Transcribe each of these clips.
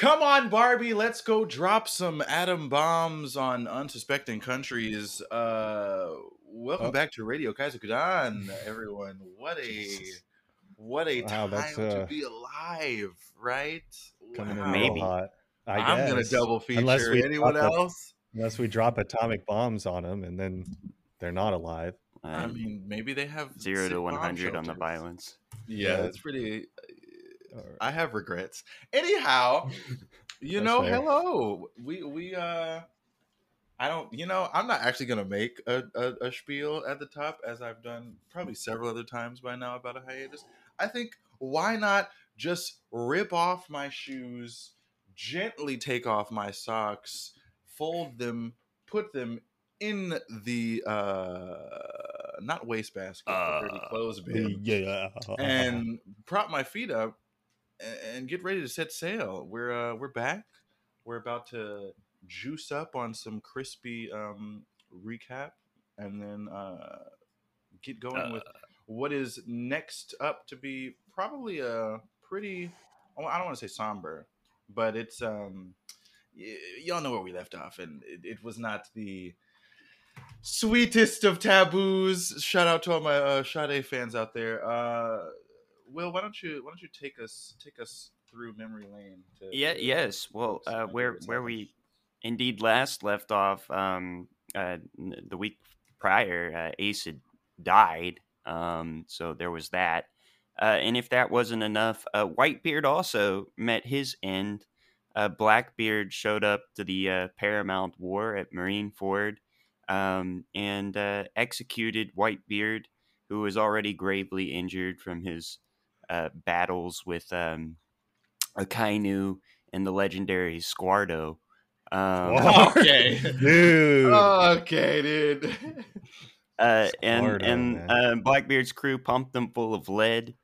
Come on, Barbie, let's go drop some atom bombs on unsuspecting countries. Uh, welcome Oh. back to Radio Kaizokudan, everyone. What a what a Wow, time that's, to uh, be alive, right? Coming in Wow. real Maybe. hot. I I'm gonna double feature. Unless we Anyone drop a- else? Unless we drop atomic bombs on them and then they're not alive. I Uh, mean, maybe they have zero to 100 on the violence. Yeah, Yeah. it's pretty. Or- I have regrets. Anyhow, you know, fair. hello. We we uh I don't you know, I'm not actually gonna make a, a, a spiel at the top as I've done probably several other times by now about a hiatus. I think why not just rip off my shoes, gently take off my socks, fold them, put them in the uh not wastebasket, Uh, clothes bin yeah. and prop my feet up and get ready to set sail. We're uh, we're back. We're about to juice up on some crispy um, recap, and then uh, get going with what is next up to be probably a pretty. I don't want to say somber, but it's um, y- y'all know where we left off, and it, it was not the sweetest of taboos. Shout out to all my uh, Sade fans out there. Uh, Will, why don't you why don't you take us take us through memory lane? To, Yeah, to yes. Well, uh, where where we indeed last left off, um, uh, the week prior, uh, Ace had died. Um, so there was that. Uh, and if that wasn't enough, uh, Whitebeard also met his end. Uh, Blackbeard showed up to the uh, Paramount War at Marineford um, and uh, executed Whitebeard, who was already gravely injured from his uh, battles with um, Akainu and the legendary Squardo. Um, okay, Dude. okay, dude. uh, and Squardo, and uh, Blackbeard's crew pumped them full of lead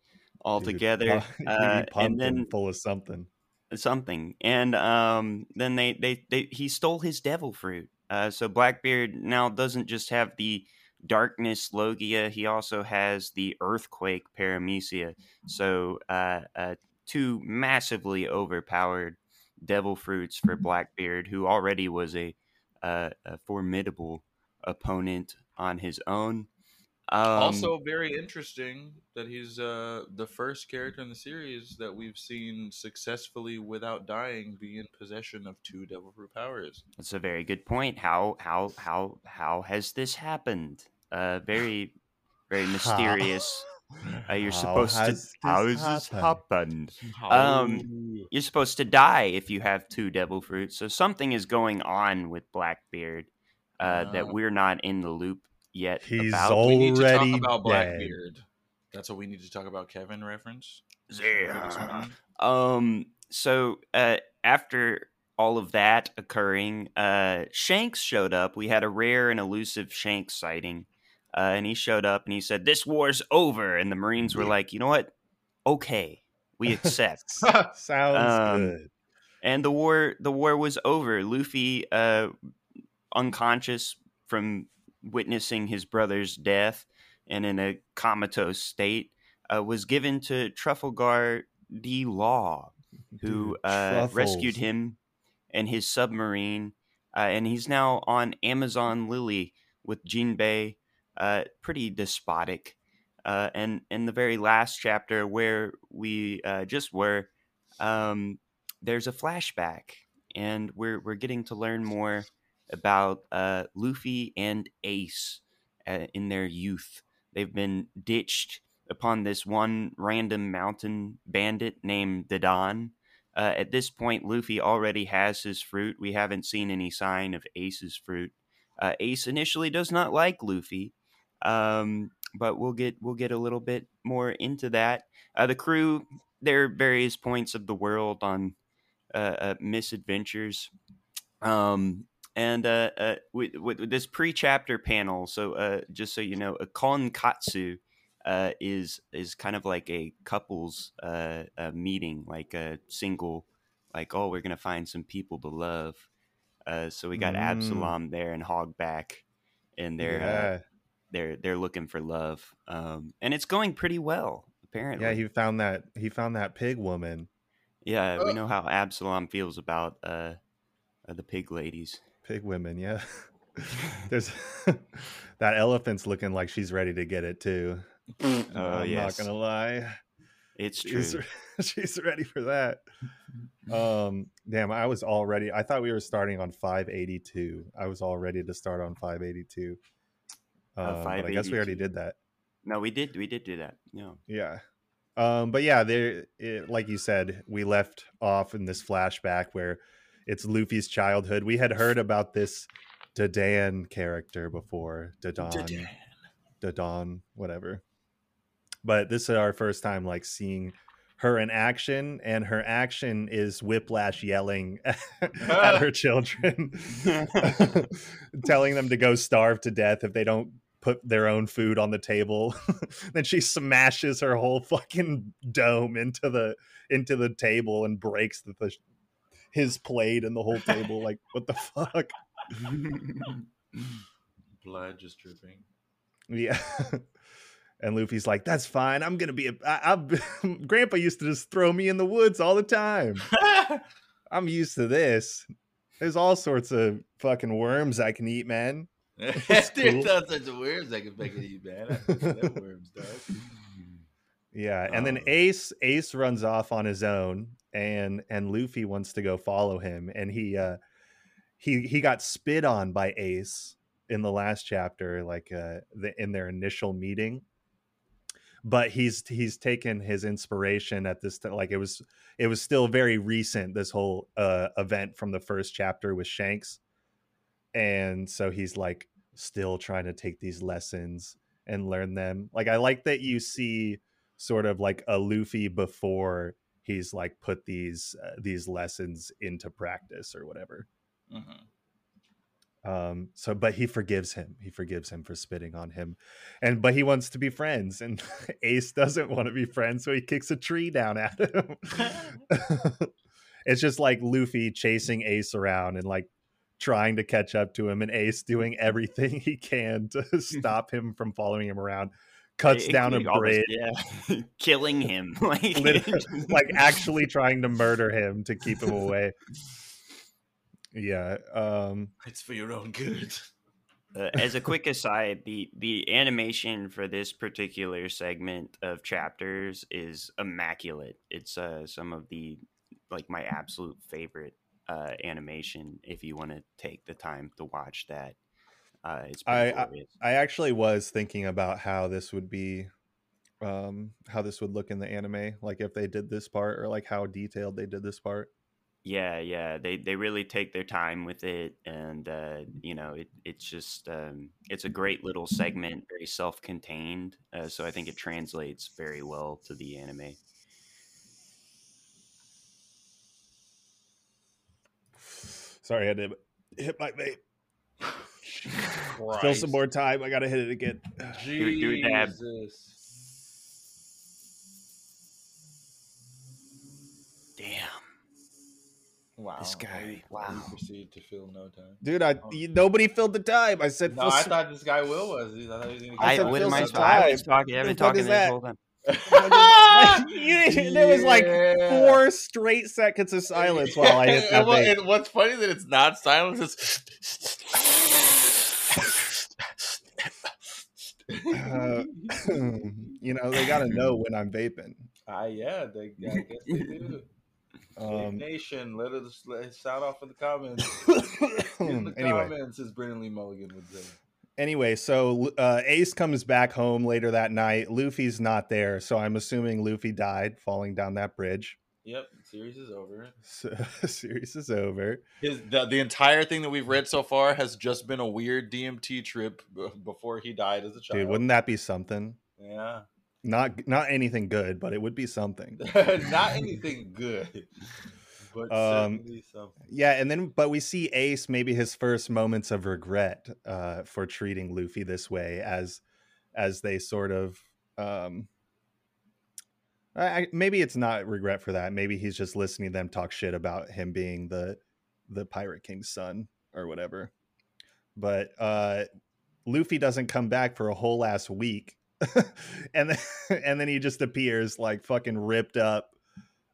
all Dude, together, uh, pumped and him then full of something. something, and um, then they, they they he stole his devil fruit. Uh, so Blackbeard now doesn't just have the darkness logia; he also has the earthquake paramecia. So uh, uh, two massively overpowered devil fruits for Blackbeard, who already was a, uh, a formidable opponent on his own. Um, also, very interesting that he's uh, the first character in the series that we've seen successfully, without dying, be in possession of two devil fruit powers. That's a very good point. How how how how has this happened? Uh, very very mysterious. Uh, you're How supposed to. has How this has this happened? happened? Um, You're supposed to die if you have two devil fruits. So something is going on with Blackbeard uh, that Ah. we're not in the loop yet. He's about. we need to talk already about dead. Blackbeard. That's what we need to talk about. Kevin reference. Yeah. Um. So uh, after all of that occurring, uh, Shanks showed up. We had a rare and elusive Shanks sighting, uh, and he showed up and he said, "This war's over." And the Marines were like, "You know what? Okay, we accept." Sounds Um, good. and the war, the war was over. Luffy, uh, unconscious from witnessing his brother's death and in a comatose state, uh, was given to Trafalgar D. Law, who Dude, uh, rescued him and his submarine, uh, and he's now on Amazon Lily with Jinbei. Uh, pretty despotic. Uh, and in the very last chapter where we uh, just were, um, there's a flashback, and we're we're getting to learn more about uh, Luffy and Ace uh, in their youth. They've been ditched upon this one random mountain bandit named Dadan. Uh, at this point, Luffy already has his fruit. We haven't seen any sign of Ace's fruit. Uh, Ace initially does not like Luffy, um, but we'll get we'll get a little bit more into that. Uh, the crew, there are various points of the world on uh, uh, misadventures, um, and uh, uh, with, with, this pre-chapter panel. So uh, just so you know, a konkatsu uh, is is kind of like a couples uh, uh, meeting, like a single, like oh, we're gonna find some people to love. Uh, so we got Mm. Absalom there and Hogback, and they're uh, yeah. They're they're looking for love, um, and it's going pretty well apparently. yeah, he found that he found that pig woman. Yeah, we Uh. know how Absalom feels about uh, uh the pig ladies. Pig women, yeah. There's that elephant's looking like she's ready to get it too. Oh I'm yes, not gonna lie. it's true. she's ready for that. Um, damn, I was all ready. I thought we were starting on 582. I was all ready to start on 582. Uh, Um, but I guess we already did that. No, we did. We did do that. Yeah. Yeah. Um, but yeah, there, it, like you said, we left off in this flashback where it's Luffy's childhood. We had heard about this Dadan character before, Dadan, Dadan, whatever. But this is our first time like seeing her in action, and her action is Whiplash yelling at her children, telling them to go starve to death if they don't put their own food on the table. then she smashes her whole fucking dome into the into the table and breaks the, the his plate and the whole table. Like what the fuck? Blood just dripping. Yeah. And Luffy's like, "That's fine. I'm gonna be a. I, I, Grandpa used to just throw me in the woods all the time. I'm used to this. There's all sorts of fucking worms I can eat, man. There's cool. not such a worms I can fucking eat, man. I can eat worms, dog. Yeah, and then Oh. Ace Ace runs off on his own, and and Luffy wants to go follow him, and he uh he he got spit on by Ace in the last chapter, like uh the, in their initial meeting. But he's he's taken his inspiration at this like it was it was still very recent this whole uh event from the first chapter with Shanks, and so he's like still trying to take these lessons and learn them. Like I like that you see sort of like a Luffy before he's like put these uh, these lessons into practice or whatever. Mhm. Um so but he forgives him. He forgives him for spitting on him. And but he wants to be friends and Ace doesn't want to be friends so he kicks a tree down at him. it's just like Luffy chasing Ace around and like trying to catch up to him and Ace doing everything he can to stop him from following him around. Cuts down a Including bridge. yeah, killing him. like, like actually trying to murder him to keep him away. Yeah. Um It's for your own good. Uh, as a quick aside, the the animation for this particular segment of chapters is immaculate. It's uh, some of the like my absolute favorite uh, animation. If you want to take the time to watch that, uh, it's pretty I- I actually was thinking about how this would be um how this would look in the anime like if they did this part or like how detailed they did this part Yeah, yeah, they they really take their time with it, and uh, you know, it it's just um, it's a great little segment, very self-contained. Uh, so I think it translates very well to the anime. Sorry i had to hit my vape still some more time i gotta hit it again Do- do a dab. Jesus. Damn. Wow. This guy, I- I wow. proceed to fill no time. dude i um, you- nobody filled the time i said No, I some- thought this guy Will was. I thought he was gonna I I, said what fill am I? I time. was talking. I've been talking this whole time. You- there was like four straight seconds of silence while i hit that and, and what's funny that it's not silence. It's Uh, you know they gotta know when i'm vaping Ah, yeah, they, I guess they do. Vape um Nation, let us let shout off in the comments. In the anyway comments, as Brennan Lee Mulligan would say. Anyway, so uh, Ace comes back home later that night. Luffy's not there, so I'm assuming Luffy died falling down that bridge. Yep, series is over. So, series is over. His the, the entire thing that we've read so far has just been a weird DMT trip b- before he died as a child. Dude, wouldn't that be something? yeah, Not not anything good, but it would be something. not anything good, but Um. Yeah, and then but we see Ace maybe his first moments of regret uh, for treating Luffy this way as as they sort of um I- maybe it's not regret for that. Maybe he's just listening to them talk shit about him being the the Pirate King's son or whatever. But uh Luffy doesn't come back for a whole last week. and then and then he just appears like fucking ripped up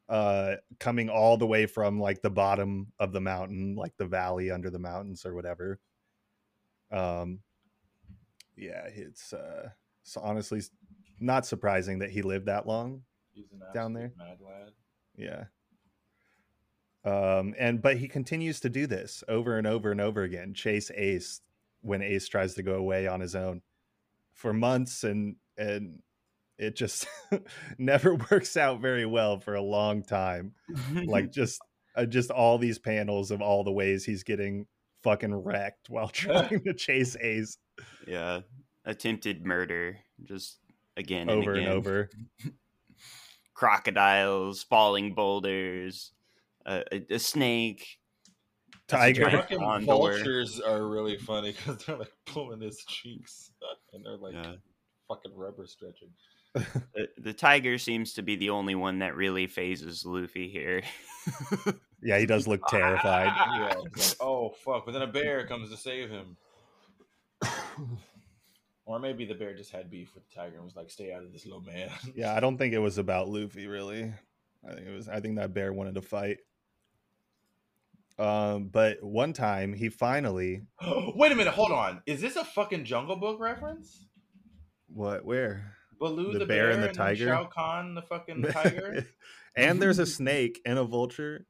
uh coming all the way from like the bottom of the mountain like the valley under the mountains or whatever um yeah it's uh it's honestly not surprising that he lived that long He's an Down there. mad lad. yeah um and but he continues to do this over and over and over again chase ace when ace tries to go away on his own for months and and it just never works out very well for a long time like just uh, just all these panels of all the ways he's getting fucking wrecked while trying to chase ace yeah, attempted murder, just again and over and, and over Crocodiles, falling boulders, uh, a, a snake. tiger giant- Fucking Condor. vultures are really funny because they're like pulling his cheeks and they're like Yeah. fucking rubber stretching. The, the tiger seems to be the only one that really phases Luffy here. yeah he does look terrified Yeah, like, oh fuck! But then a bear comes to save him, or maybe the bear just had beef with the tiger and was like, "Stay out of this, little man." yeah i don't think it was about luffy really i think it was i think that bear wanted to fight um but one time he finally Wait a minute, hold on. Is this a fucking Jungle Book reference? what where Baloo The the, bear bear, and the tiger? Shere Khan the fucking tiger. and there's a snake and a vulture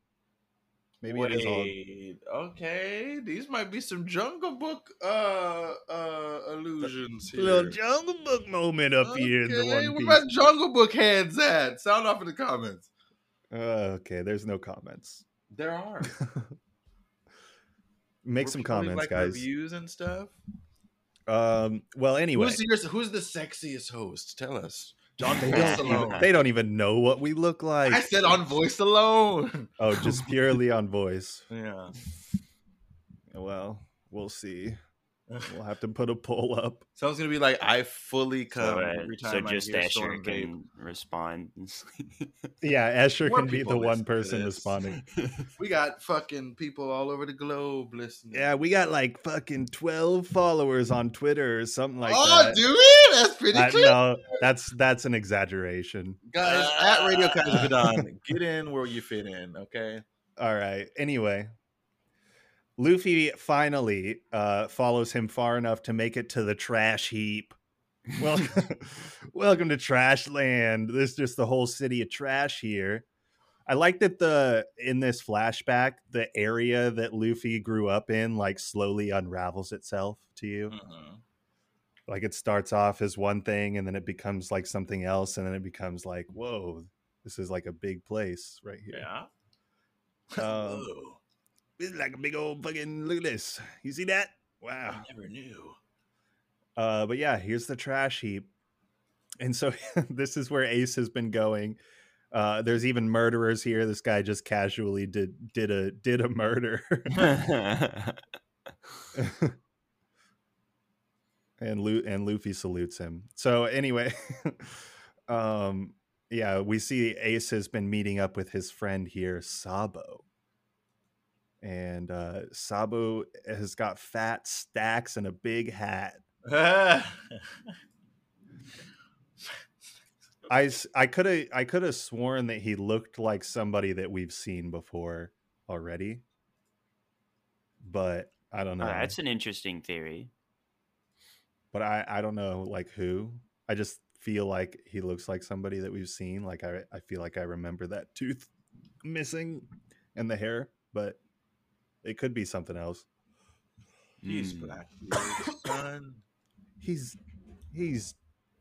maybe it is all Wait, okay. These might be some Jungle Book uh uh allusions here. little jungle book moment up here in the Okay, one where piece my Jungle Book heads at? Sound off in the comments. Uh, okay, there's no comments. There are. Make Were some comments, like, guys. Reviews and stuff. Um, well, anyway, Who's your, Who's the sexiest host? Tell us. John they Voice don't, alone. even, they don't even know what we look like. I said on voice alone. oh, just purely on voice. Yeah. Well, we'll see. We'll have to put a poll up. Someone's gonna be like, I fully come So, uh, every so time I just hear Asher Storm Vape. can respond. Yeah, Asher More can be the one person responding. We got fucking people all over the globe listening. Yeah, we got like fucking twelve followers on Twitter or something like oh, that. do we? That's pretty I- cool. no, that's that's an exaggeration. Guys, at Radio Kazakhstan, get in where you fit in, okay? All right. Anyway, Luffy finally uh, follows him far enough to make it to the trash heap. Welcome, welcome to Trash Land. There's just the whole city of trash here. I like that the in this flashback, the area that Luffy grew up in, like slowly unravels itself to you. Mhm. Like it starts off as one thing, and then it becomes like something else, and then it becomes like, whoa, this is like a big place right here. Yeah. Um, It's like a big old fucking look at this. You see that? I Wow. never knew. Uh, but yeah, here's the trash heap. And so this is where Ace has been going. Uh, there's even murderers here. This guy just casually did did a did a murder. and Lu- and Luffy salutes him. So anyway, um yeah, we see Ace has been meeting up with his friend here, Sabo. And uh Sabo has got fat stacks and a big hat. I I could have I could have sworn that he looked like somebody that we've seen before already. But I don't know. Uh, that's an interesting theory. but I I don't know like who. I just feel like he looks like somebody that we've seen. Like I I feel like I remember that tooth missing and the hair, but it could be something else. He's Mm. black, son. He's he's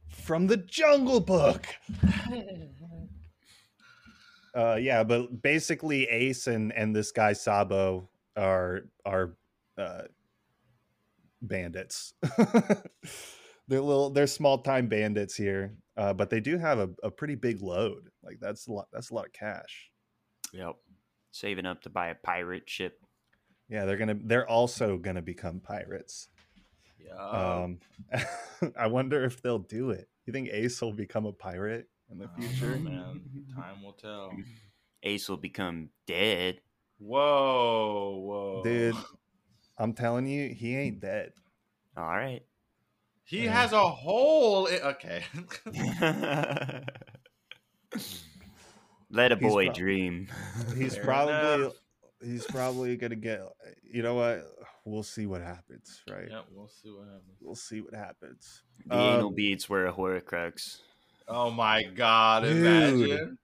from the Jungle Book. Uh yeah, but basically Ace and and this guy Sabo are are uh bandits. they're little they're small time bandits here. Uh but they do have a, a pretty big load. Like that's a lot that's a lot of cash. Yep. Saving up to buy a pirate ship. Yeah, they're gonna they're also gonna become pirates. Yeah. Um I wonder if they'll do it. You think Ace will become a pirate in the future? know, man. Time will tell. Ace will become dead. Whoa, whoa, Dude, I'm telling you, he ain't dead. All right. He Yeah. has a hole. In- okay. Let a He's boy pro- dream. He's Fair probably enough. He's probably gonna get. You know what? We'll see what happens, right? Yeah, we'll see what happens. We'll see what happens. The anal Um, beads were a Horcrux. Oh my god! Dude. Imagine.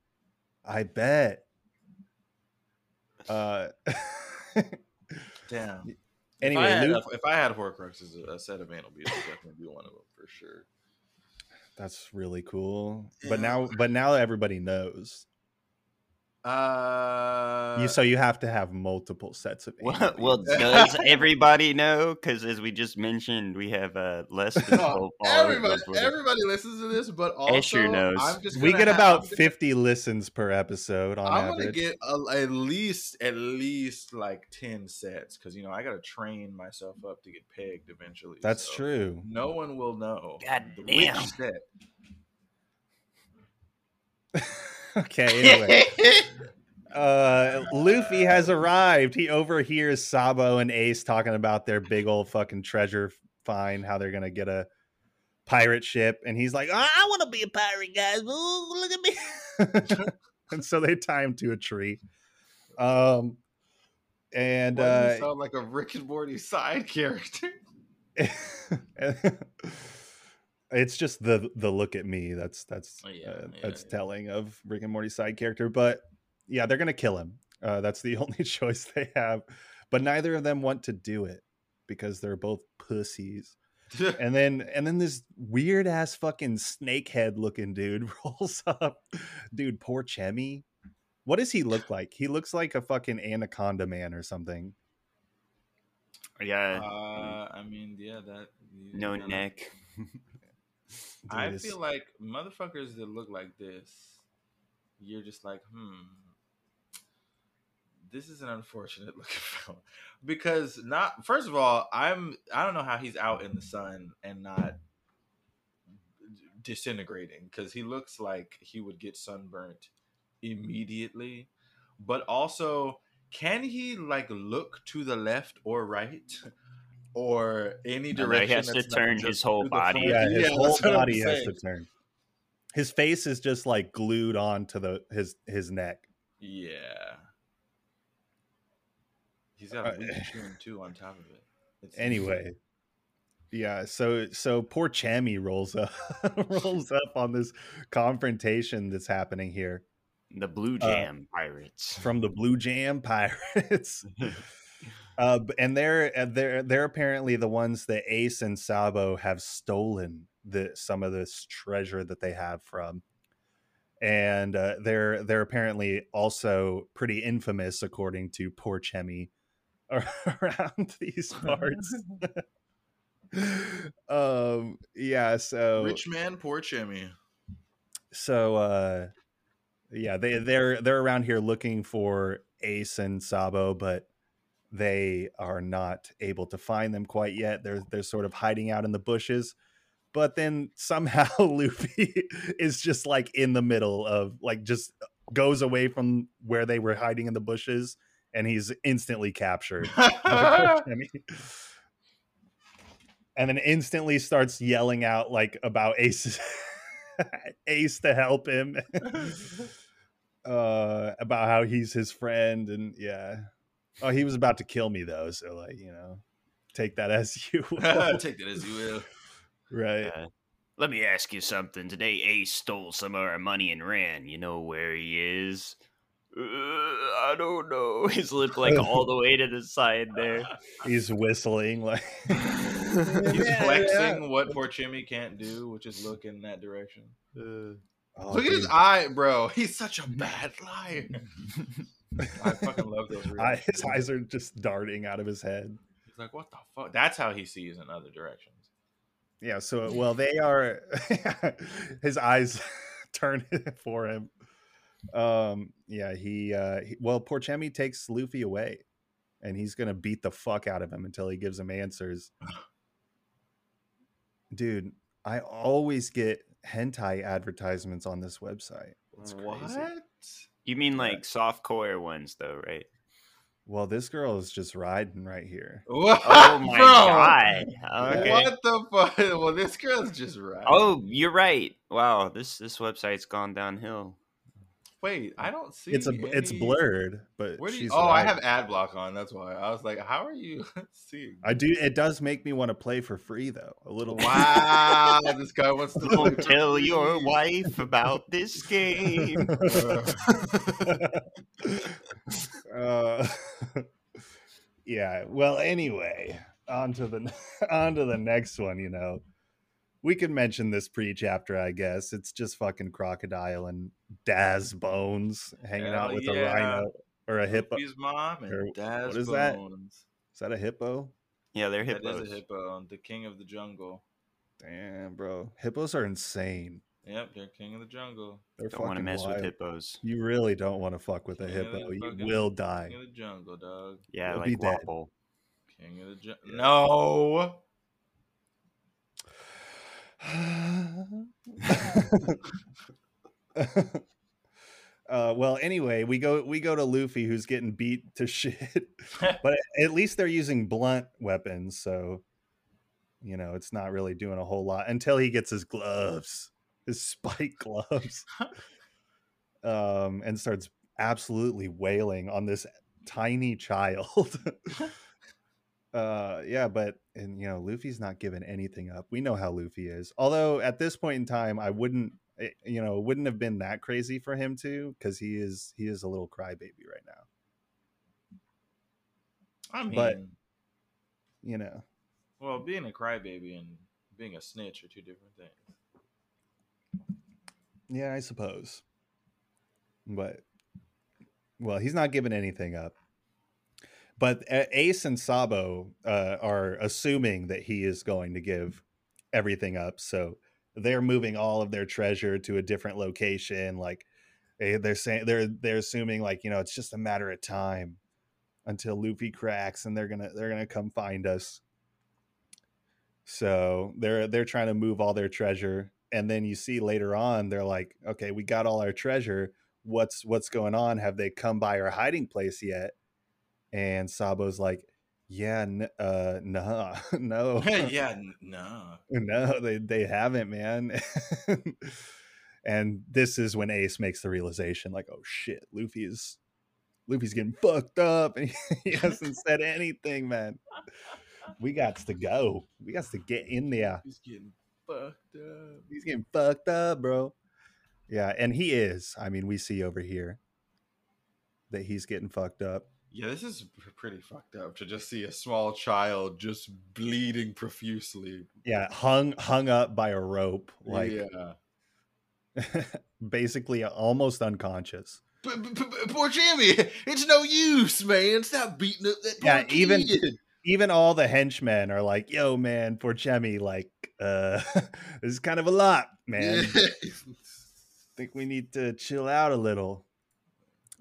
I bet. Uh. Damn. anyway, if I had, Luke, if I had Horcruxes, a set of anal beads would definitely be one of them for sure. that's really cool. But now, but now everybody knows. Uh, you so you have to have multiple sets of. anal Well, well, does everybody know? Because as we just mentioned, we have uh, less than no, twelve followers on everybody, everybody listens to this, but also Escher knows. I'm just we get have- about fifty listens per episode on I'm gonna get a, at least at least like ten sets because you know I gotta train myself up to get pegged eventually. That's so true. No one will know. God damn. Which set. okay. Anyway, uh, Luffy has arrived. He overhears Sabo and Ace talking about their big old fucking treasure find, how they're gonna get a pirate ship, and he's like, "Oh, "I want to be a pirate, guys. Ooh, look at me!" and so they tie him to a tree. Um, and you uh, sound like a Rick and Morty side character. it's just the the look at me that's that's Oh, yeah, uh, yeah, that's yeah. telling of Rick and Morty's side character. But yeah, they're gonna kill him. Uh, that's the only choice they have. But neither of them want to do it because they're both pussies. And then and then this weird ass fucking snakehead looking dude rolls up. Dude, poor Chemi. What does he look like? He looks like a fucking anaconda man or something. Yeah, uh, I mean, yeah, that no neck. I it's- feel like motherfuckers that look like this, you're just like, hmm, this is an unfortunate looking film because not. First of all, I'm I don't know how he's out in the sun and not disintegrating because he looks like he would get sunburnt immediately, but also. Can he like look to the left or right, or any No, no, direction? he has to that's not turn his whole body. yeah, his Yeah, whole that's what I'm body has to turn. His face is just like glued onto the his his neck. Yeah. He's got Uh, a weak chin too on top of it. It's Anyway, yeah. So so poor Chammy rolls up rolls up on this confrontation that's happening here The Blue Jam Pirates. from the Blue Jam Pirates. Uh, and they're uh, they're they're apparently the ones that Ace and Sabo have stolen the some of this treasure that they have from, and uh, they're they're apparently also pretty infamous according to poor Chemi around these parts. um, yeah. So Rich man, poor Chimmy. so uh, yeah, they they're they're around here looking for Ace and Sabo, but they are not able to find them quite yet. They're they're sort of hiding out in the bushes. But then somehow Luffy is just like in the middle of like just goes away from where they were hiding in the bushes and he's instantly captured. and then instantly starts yelling out like about Ace Ace to help him. uh about how he's his friend and yeah. Oh, he was about to kill me though, so like, you know, take that as you will. Take that as you will. right. Uh, let me ask you something. Today, Ace stole some of our money and ran. You know where he is? Uh, I don't know. His lip like all the way to the side there. He's whistling like He's Yeah, flexing what poor Chimmy can't do, which is look in that direction. Oh, Look at his eye, bro. He's such a bad liar. I fucking love those. His eyes are just darting out of his head. He's like, what the fuck? That's how he sees in other directions. Yeah, so well they are his eyes turn for him. Um yeah, he uh he, well poor Chemi takes Luffy away and he's going to beat the fuck out of him until he gives him answers. Dude, I always get hentai advertisements on this website. It's crazy. You mean Yeah. like soft core ones, though, right? Well, this girl is just riding right here. What? Oh my Bro, god! Okay. What the fuck? Well, this girl's just right. Oh, you're right. Wow, this this website's gone downhill. Wait, I don't see. It's a it's blurred, but Where do you, she's oh, I have ad block on. That's why I was like, "How are you seeing?" I do. It does make me want to play for free though. A little. Wow, this guy wants to play Don't for tell your wife about this game. uh, yeah. Well, anyway, on to the on to the next one. You know, we could mention this pre-chapter. I guess it's just fucking crocodile and Daz Bones hanging out Hell with a rhino or a hippo. Luffy's mom and or Daz what is? Bones. Is that a hippo? Yeah, they're hippos. is a hippo, the king of the jungle. Damn, bro, hippos are insane. Yep, they're king of the jungle. They're Don't want to mess wild. with hippos. You really don't want to fuck with a King of the hippo. You will die. King of the jungle, dog. Yeah, You'll be like dead. Wapple. King of the jungle. Yeah. No. Uh, well, anyway, we go we go to Luffy, who's getting beat to shit. but at least they're using blunt weapons, so you know it's not really doing a whole lot until he gets his gloves, his spike gloves, um, and starts absolutely wailing on this tiny child. uh yeah but and you know luffy's not giving anything up. We know how luffy is. Although at this point in time i wouldn't it, you know it wouldn't have been that crazy for him to because he is he is a little crybaby right now. I mean, But- you know. Well, being a crybaby and being a snitch are two different things. yeah i suppose. But well he's not giving anything up but ace and sabo uh, are assuming that he is going to give everything up so they're moving all of their treasure to a different location like they, they're saying they're they're assuming like you know it's just a matter of time until luffy cracks and they're gonna they're gonna come find us. So they're they're trying to move all their treasure and then you see later on they're like okay we got all our treasure. What's what's going on? Have they come by our hiding place yet and sabo's like yeah n- uh nah, no. Yeah, n- no. no they they haven't man. And this is when ace makes the realization like oh shit luffy's luffy's getting fucked up and he hasn't said anything man. We got to go. We got to get in there. He's getting fucked up. he's getting fucked up bro. Yeah and he is. I mean we see over here that he's getting fucked up Yeah, this is pretty fucked up to just see a small child just bleeding profusely. yeah hung hung up by a rope like yeah. basically almost unconscious p- poor Jimmy, it's no use, man. Stop beating up that Yeah, poor even- kid. even all the henchmen are like yo man for chemi like uh this is kind of a lot man I think we need to chill out a little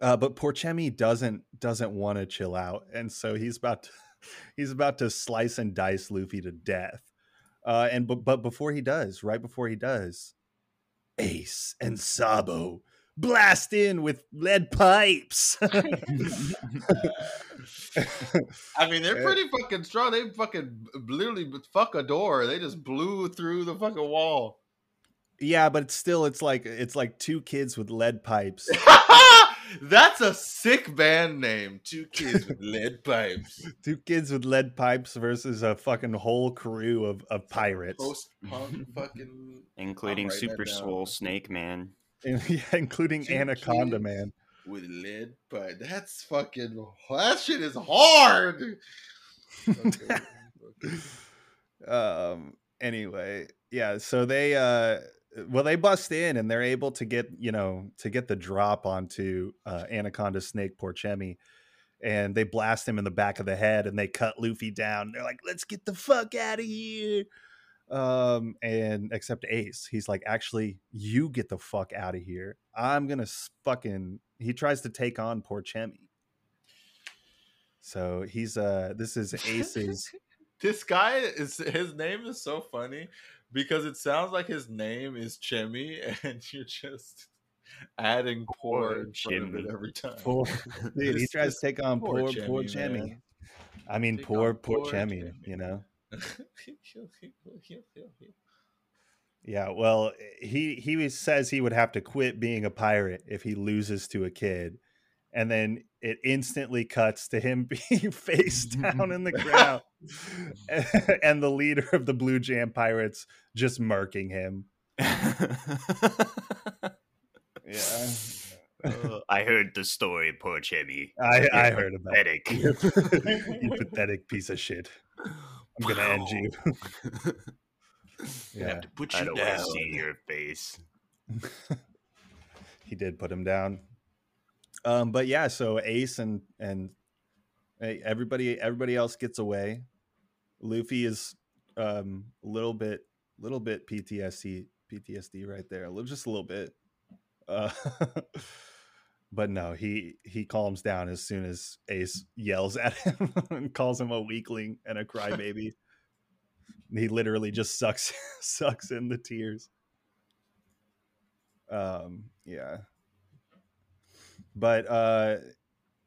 uh but porchemi doesn't doesn't want to chill out and so he's about to he's about to slice and dice luffy to death uh and but, but before he does right before he does ace and sabo blast in with lead pipes I mean, they're pretty fucking strong. They fucking literally fuck a door. They just blew through the fucking wall. yeah but it's still it's like it's like two kids with lead pipes That's a sick band name. Two kids with lead pipes. two kids with lead pipes versus a fucking whole crew of, of pirates Post punk fucking. including I'm writing that Super down. Swole Snake Man. yeah, including Two anaconda man with lead pipe. That's fucking. That shit is hard. Okay, okay. um anyway yeah so they uh well they bust in and they're able to get you know to get the drop onto uh anaconda snake porchemi and they blast him in the back of the head and they cut luffy down. They're like let's get the fuck out of here. Um and except ace he's like actually you get the fuck out of here. I'm gonna fucking he tries to take on porchemi. So he's uh this is ace's This guy is his name is so funny because it sounds like his name is Chemi, and you're just adding poor in front of it every time. Poor, dude, he tries to take on poor poor, poor Chemi, Chemi. I mean, Take poor, poor poor Chemi, Chemi. you know? Yeah, well, he he says he would have to quit being a pirate if he loses to a kid, and then it instantly cuts to him being face down in the ground, and the leader of the Blue Jam Pirates just murking him. yeah. Uh, I heard the story, poor Jimmy. I, I heard about it. you pathetic piece of shit. I'm gonna end you. Yeah. yeah, Have to put I you don't want down. to see your face. he did put him down. Um, but yeah, so Ace and and everybody everybody else gets away. Luffy is um a little bit little bit PTSD PTSD right there, a little just a little bit. Uh, but no, he he calms down as soon as Ace yells at him and calls him a weakling and a crybaby. he literally just sucks sucks in the tears. Um, yeah. But uh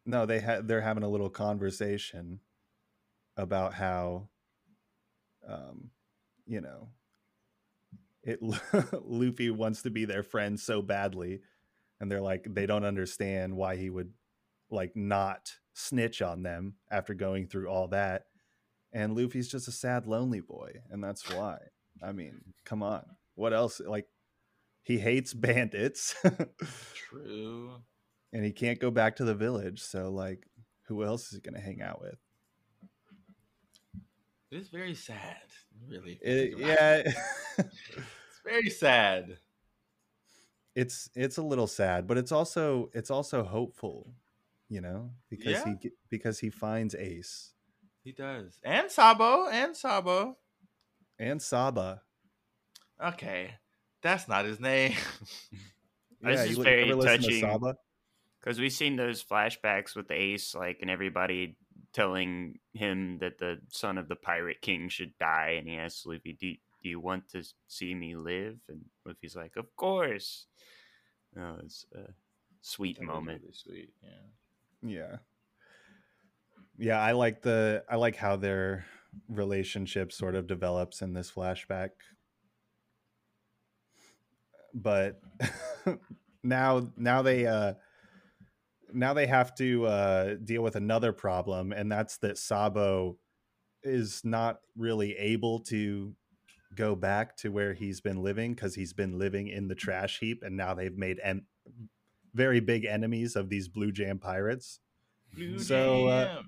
no, they they're having a little conversation about how um you know it Luffy wants to be their friend so badly and they're like they don't understand why he would like not snitch on them after going through all that and Luffy's just a sad lonely boy and that's why. I mean come on. What else like he hates bandits. True. And he can't go back to the village so like who else is he going to hang out with It is very sad, really. It- think about it. yeah It's very sad. it's it's a little sad but it's also it's also hopeful you know because Yeah. he because he finds ace He does. And Sabo. And Sabo. and saba Okay. That's not his name. This is very listen to. Saba? Because we've seen those flashbacks with the Ace, like, and everybody telling him that the son of the pirate king should die, and he asks Luffy, "Do, do you want to see me live?" And Luffy's like, "Of course." No, it's a sweet That moment. really sweet. Yeah. yeah yeah i like the i like how their relationship sort of develops in this flashback but now now they uh now they have to uh deal with another problem and that's that sabo is not really able to go back to where he's been living because he's been living in the trash heap and now they've made en- very big enemies of these blue jam pirates Blue So, uh,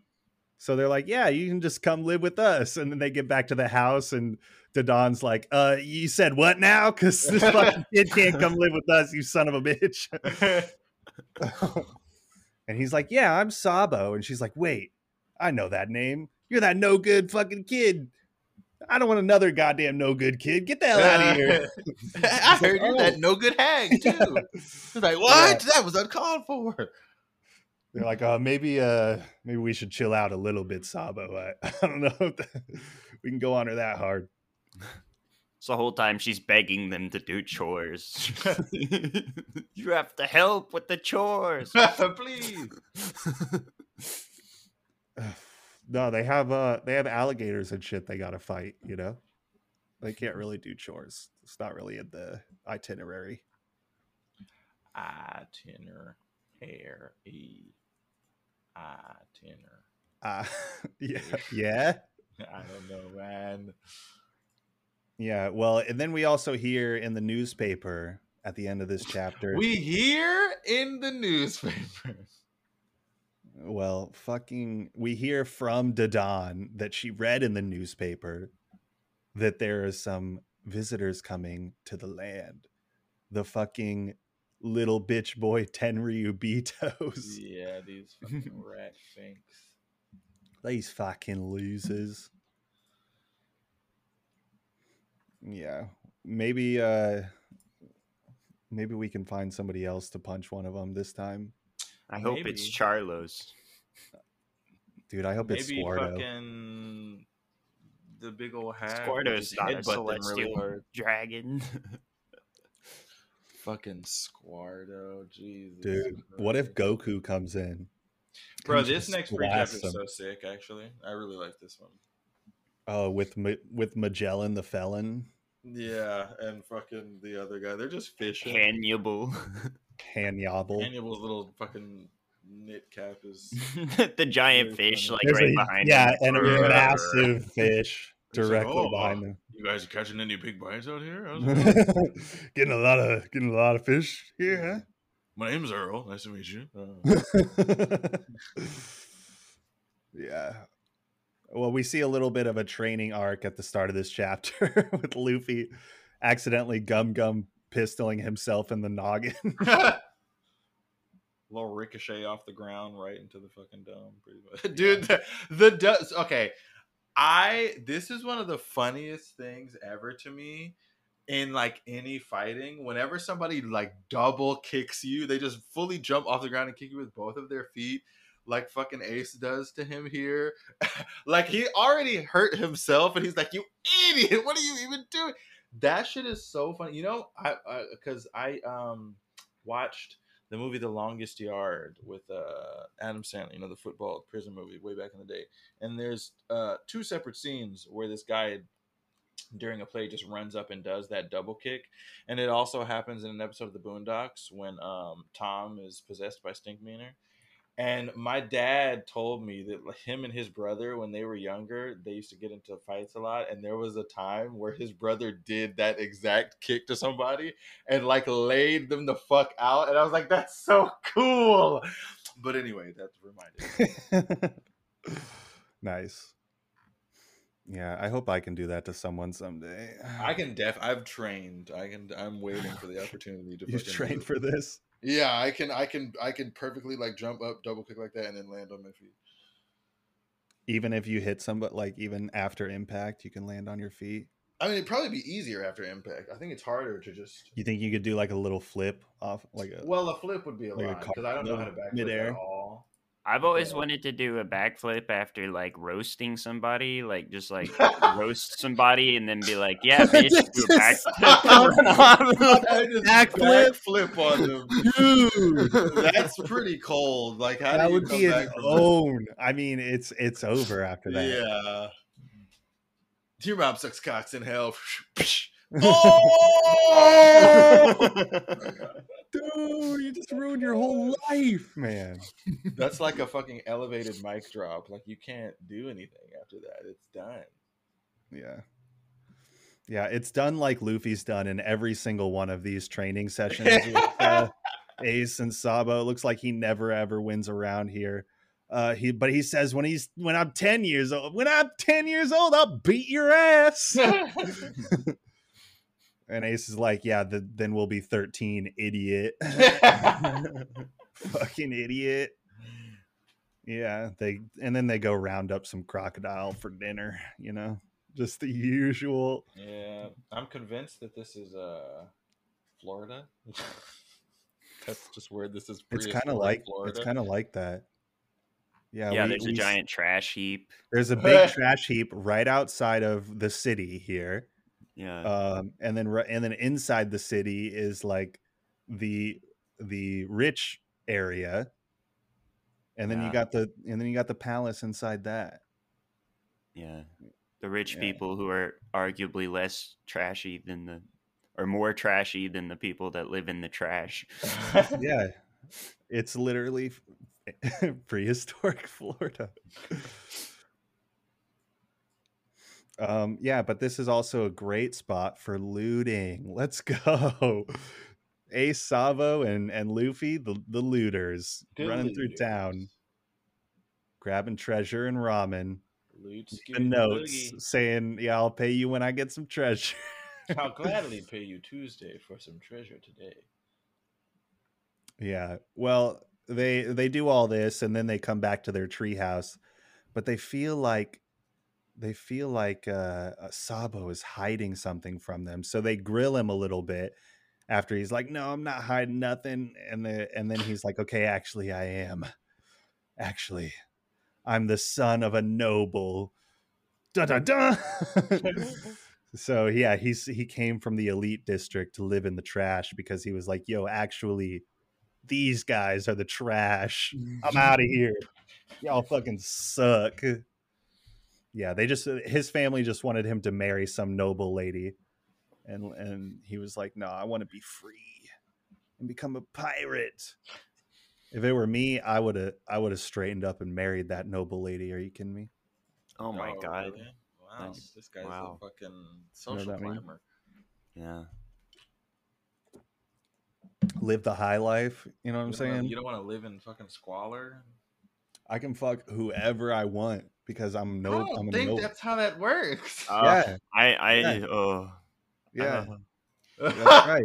so they're like, "Yeah, you can just come live with us." And then they get back to the house, and Dadon's like, "Uh, you said what now? Because this fucking kid can't come live with us, you son of a bitch." and he's like, "Yeah, I'm Sabo." And she's like, "Wait, I know that name. You're that no good fucking kid. I don't want another goddamn no good kid. Get the hell out of here." I heard you're Oh. that no good hag too. It's like what? That was uncalled for. They're like, "Uh, maybe, uh, maybe we should chill out a little bit, Sabo. I, I don't know if we can go on her that hard." So the whole time she's begging them to do chores. you have to help with the chores. Please. no, they have uh they have alligators and shit they gotta fight, you know? They can't really do chores. It's not really in the itinerary. Itinerary. E. Itinerary. Uh yeah. Yeah. I don't know, man. Yeah. Well, and then we also hear in the newspaper at the end of this chapter. We hear in the newspaper. well, fucking we hear from Dadon that she read in the newspaper that there are some visitors coming to the land. The fucking little bitch boy Tenryubitos. Yeah, these fucking rat finks. These fucking losers. Yeah. Maybe uh maybe we can find somebody else to punch one of them this time. I hope it's Charlos. Dude, I hope it's Maybe Squardo. fucking the big old hat. Squarto's not a headbutt them really celestial hard. dragon. Fucking Squardo, Jesus. Dude, what if Goku comes in? Bro, this next recap is them? so sick. Actually, I really like this one. Oh, with Ma- with Magellan the felon. Yeah, and fucking the other guy. They're just fishing. Hannibal. Hannibal. Hannibal's little fucking knit cap is. the giant fish, like There's right a- behind yeah, him. and a massive fish He's like, directly "Oh, behind them. You guys are catching any big bites out here? How's getting a lot of getting a lot of fish here, going? My name's Earl. Nice to meet you. Uh, yeah. Well, we see a little bit of a training arc at the start of this chapter with Luffy accidentally gum gum pistoling himself in the noggin. little ricochet off the ground right into the fucking dome. Pretty much. Dude, the, the do- okay. I this is one of the funniest things ever to me in like any fighting. Whenever somebody like double kicks you, they just fully jump off the ground and kick you with both of their feet. Like fucking Ace does to him here. like he already hurt himself and he's like, You idiot, what are you even doing? That shit is so funny. You know, I because I um watched the movie The Longest Yard with uh, Adam Sandler, you know, the football prison movie way back in the day. And there's uh, two separate scenes where this guy during a play just runs up and does that double kick. And it also happens in an episode of The Boondocks when um, Tom is possessed by Stinkmeaner. And my dad told me that him and his brother, when they were younger, they used to get into fights a lot. And there was a time where his brother did that exact kick to somebody and like laid them the fuck out. And I was like, that's so cool. But anyway, that's reminded. me. nice. Yeah, I hope I can do that to someone someday. I can def. I've trained. I can. I'm waiting for the opportunity to. Do trained for this. Yeah, I can. I can. I can perfectly like jump up, double kick like that, and then land on my feet. Even if you hit somebody, like even after impact, you can land on your feet. I mean, it'd probably be easier after impact. I think it's harder to just. You think you could do like a little flip off, like a Well, a flip would be a Like lot because I don't know how to backflip midair. at all. I've always Yeah. wanted to do a backflip after like roasting somebody, like just like roast somebody and then be like, "Yeah, bitch, do a backflip." and run off. I just Backflip? flip on them. dude. That's pretty cold. Like how that do you would come be its back from that? own. I mean, it's it's over after that. Yeah. Your mom sucks cocks in hell. Oh! Oh Dude, you just ruined your whole life, man. That's like a fucking elevated mic drop. Like you can't do anything after that. It's done. Yeah. Yeah, it's done like Luffy's done in every single one of these training sessions with uh, Ace and Sabo. It looks like he never ever wins around here. Uh, he but he says when he's when I'm 10 years old, when I'm 10 years old, I'll beat your ass. and Ace is like, yeah, the, then we'll be 13, idiot. Fucking idiot. Yeah, they and then they go round up some crocodile for dinner, you know. Just the usual. yeah, I'm convinced that this is uh Florida. That's just where this is. It's kind of like Florida. it's kind of like that. Yeah, yeah, we- there's a we s- giant trash heap. There's a big trash heap right outside of the city here, Yeah, um, and then and then inside the city is like the the rich area, and then you got the and then you got the palace inside that. yeah. The rich yeah. people who are arguably less trashy than the, or more trashy than the people that live in the trash. yeah, it's literally prehistoric Florida. Um, yeah, but this is also a great spot for looting. Let's go. Ace Sabo and and Luffy, the the looters, Good running through town, grabbing treasure and ramen. Loot, The notes boogie. saying, "Yeah, I'll pay you when I get some treasure." I'll gladly pay you Tuesday for some treasure today. Yeah. Well, they they do all this and then they come back to their treehouse, but they feel like they feel like uh, uh, Sabo is hiding something from them. So they grill him a little bit after he's like, "No, I'm not hiding nothing." And the and then he's like, "Okay, actually I am. Actually, I'm the son of a noble." Da da da. so yeah, he's he came from the elite district to live in the trash because he was like, "Yo, actually these guys are the trash. I'm out of here. Y'all fucking suck. Yeah, they just uh, his family just wanted him to marry some noble lady. and and he was like, "No, I want to be free and become a pirate." If it were me, I would have I would have straightened up and married that noble lady. Are you kidding me? Oh my oh, god. really? Wow, That's- this guy's wow. a fucking social what I mean? climber. Yeah. Live the high life. You know what I'm You don't wanna- saying? You don't want to live in fucking squalor. I can fuck whoever I want because I'm no. I no. don't I'm a think noble. that's how that works. Uh, yeah, I I Yeah. oh yeah, uh, that's right.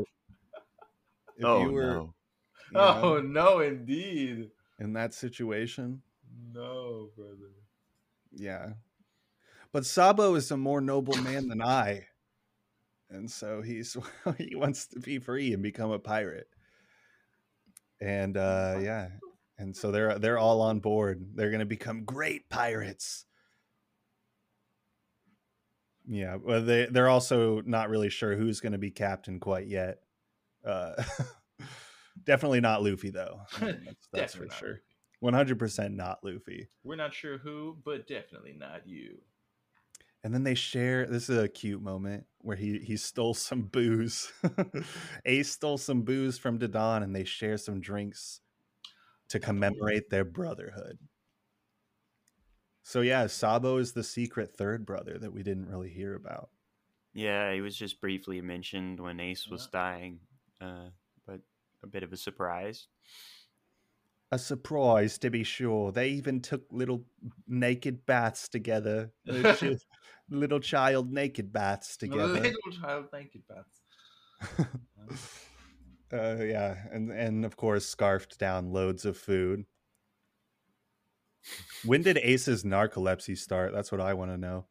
If oh you were, no. you know, oh no, indeed. in that situation, No, brother. yeah. But Sabo is a more noble man than I, and so he's he wants to be free and become a pirate. And uh yeah, and so they're they're all on board. They're gonna become great pirates. Yeah, well, they they're also not really sure who's going to be captain quite yet. Uh, definitely not Luffy though. I mean, that's, that's for sure. One hundred percent not Luffy. We're not sure who, but definitely not you. And then they share. This is a cute moment where he he stole some booze. Ace stole some booze from Dadan, and they share some drinks to commemorate their brotherhood. So yeah, Sabo is the secret third brother that we didn't really hear about. Yeah, he was just briefly mentioned when Ace was dying, uh, but a bit of a surprise. A surprise, to be sure. They even took little naked baths together. Little, child naked baths together. Little child, thank you, Bats. Uh, yeah, and and of course scarfed down loads of food. When did Ace's narcolepsy start? That's what I want to know.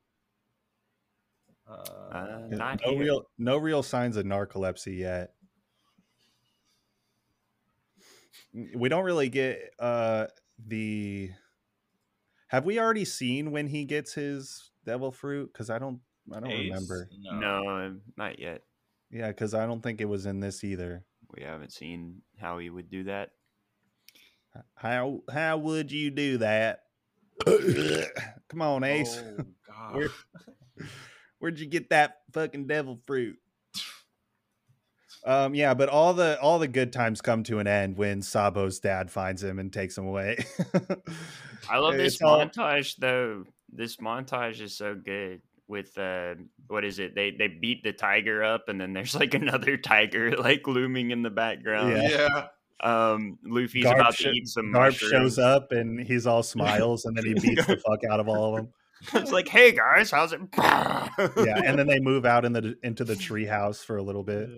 Uh, Uh, Not no here. real, no real signs of narcolepsy yet. We don't really get uh the. Have we already seen when he gets his devil fruit? Because I don't, I don't Ace? remember. No, not yet. Yeah, because I don't think it was in this either. We haven't seen how he would do that. How how would you do that? Come on, Ace. Oh, Where- Where'd you get that fucking devil fruit? Um, yeah, but all the all the good times come to an end when Sabo's dad finds him and takes him away. I love this It's all- montage though. This montage is so good with uh what is it? They they beat the tiger up and then there's like another tiger like looming in the background. Yeah. yeah. Um Luffy's Garp about sho- to eat some Garp mushrooms. shows up and he's all smiles and then he beats the fuck out of all of them. it's like, hey guys, how's it? Yeah, and then they move out in the into the tree house for a little bit.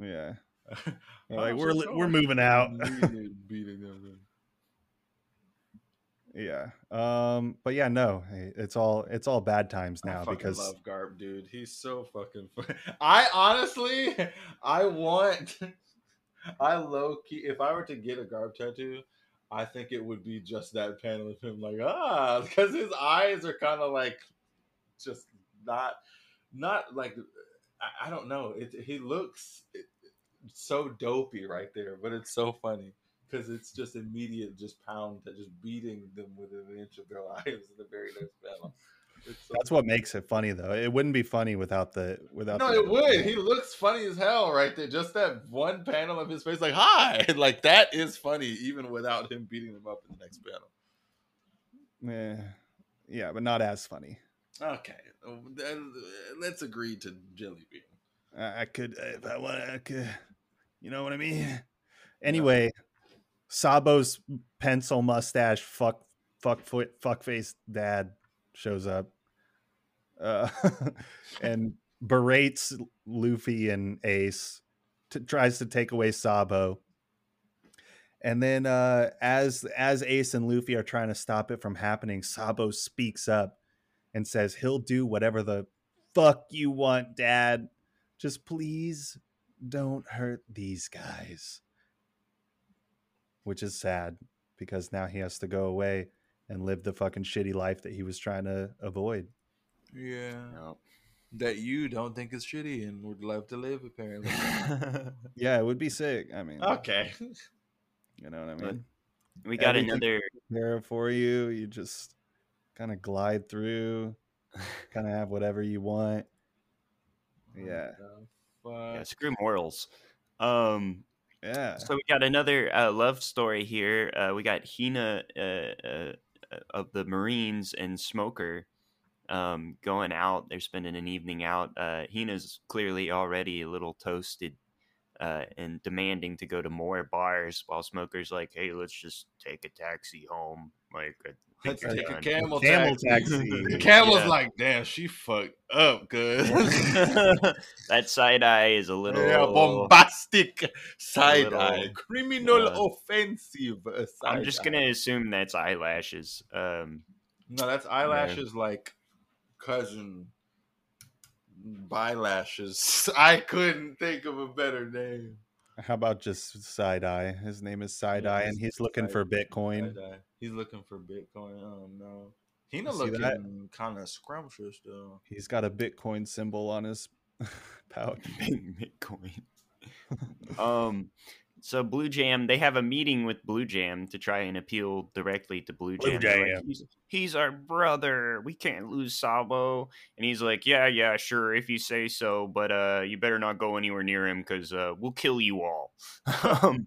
Yeah, They're like How's we're it we're moving out. Really beating them. yeah, um, but yeah, no, it's all it's all bad times now fucking because love Garp, dude. He's so fucking. Fun. I honestly, I want. I low key. If I were to get a Garp tattoo, I think it would be just that panel of him, like ah, because his eyes are kind of like, just not, not like. I, I don't know. It he looks it, so dopey right there, but it's so funny because it's just immediate, just pound, just beating them within an inch of their lives in the very next panel. It's so that's what makes it funny though. It wouldn't be funny without the without. no, the, it would. He looks funny as hell right there. Just that one panel of his face, like "Hi," like that is funny, even without him beating them up in the next panel. Yeah, yeah, but not as funny. Okay, uh, let's agree to Jelly Bean. I, I could if I want. I could. You know what I mean? Anyway, Sabo's pencil mustache fuck fuck foot fuck face dad shows up, uh, and berates Luffy and Ace. Tries to take away Sabo. And then, uh, as as Ace and Luffy are trying to stop it from happening, Sabo speaks up and says he'll do whatever the fuck you want, Dad. Just please don't hurt these guys. Which is sad because now he has to go away and live the fucking shitty life that he was trying to avoid. Yeah, Nope. that you don't think is shitty and would love to live, apparently. Yeah, it would be sick. I mean, okay, you know what I But- mean? we got Everything- another There for you. You just kind of glide through, kind of have whatever you want. Yeah. Yeah, screw morals. Um, Yeah. so we got another uh, love story here. Uh, we got Hina uh, uh, of the Marines and Smoker um, going out. They're spending an evening out. Uh, Hina's clearly already a little toasted uh, and demanding to go to more bars, while Smoker's like, "Hey, let's just take a taxi home." Like, I Let's you're take a camel, Camel taxi. taxi. the camel's Yeah. like, damn, she fucked up good. that side eye is a little yeah, bombastic side little, eye, criminal uh, offensive. uh, I'm just gonna assume that's eyelashes. Um, No, that's eyelashes like cousin bylashes. I couldn't think of a better name. How about just side eye? His name is side eye, it's and he's looking Side- for Bitcoin. Side eye. He's looking for Bitcoin. Oh no. Hina See that? looking kind of scrumptious though. He's got a Bitcoin symbol on his pouch. Bitcoin. um, so Blue Jam, they have a meeting with Blue Jam to try and appeal directly to Blue Blue Jam. Like, he's, he's our brother. We can't lose Sabo. And he's like, yeah, yeah, sure, if you say so, but uh, you better not go anywhere near him because uh, we'll kill you all. um,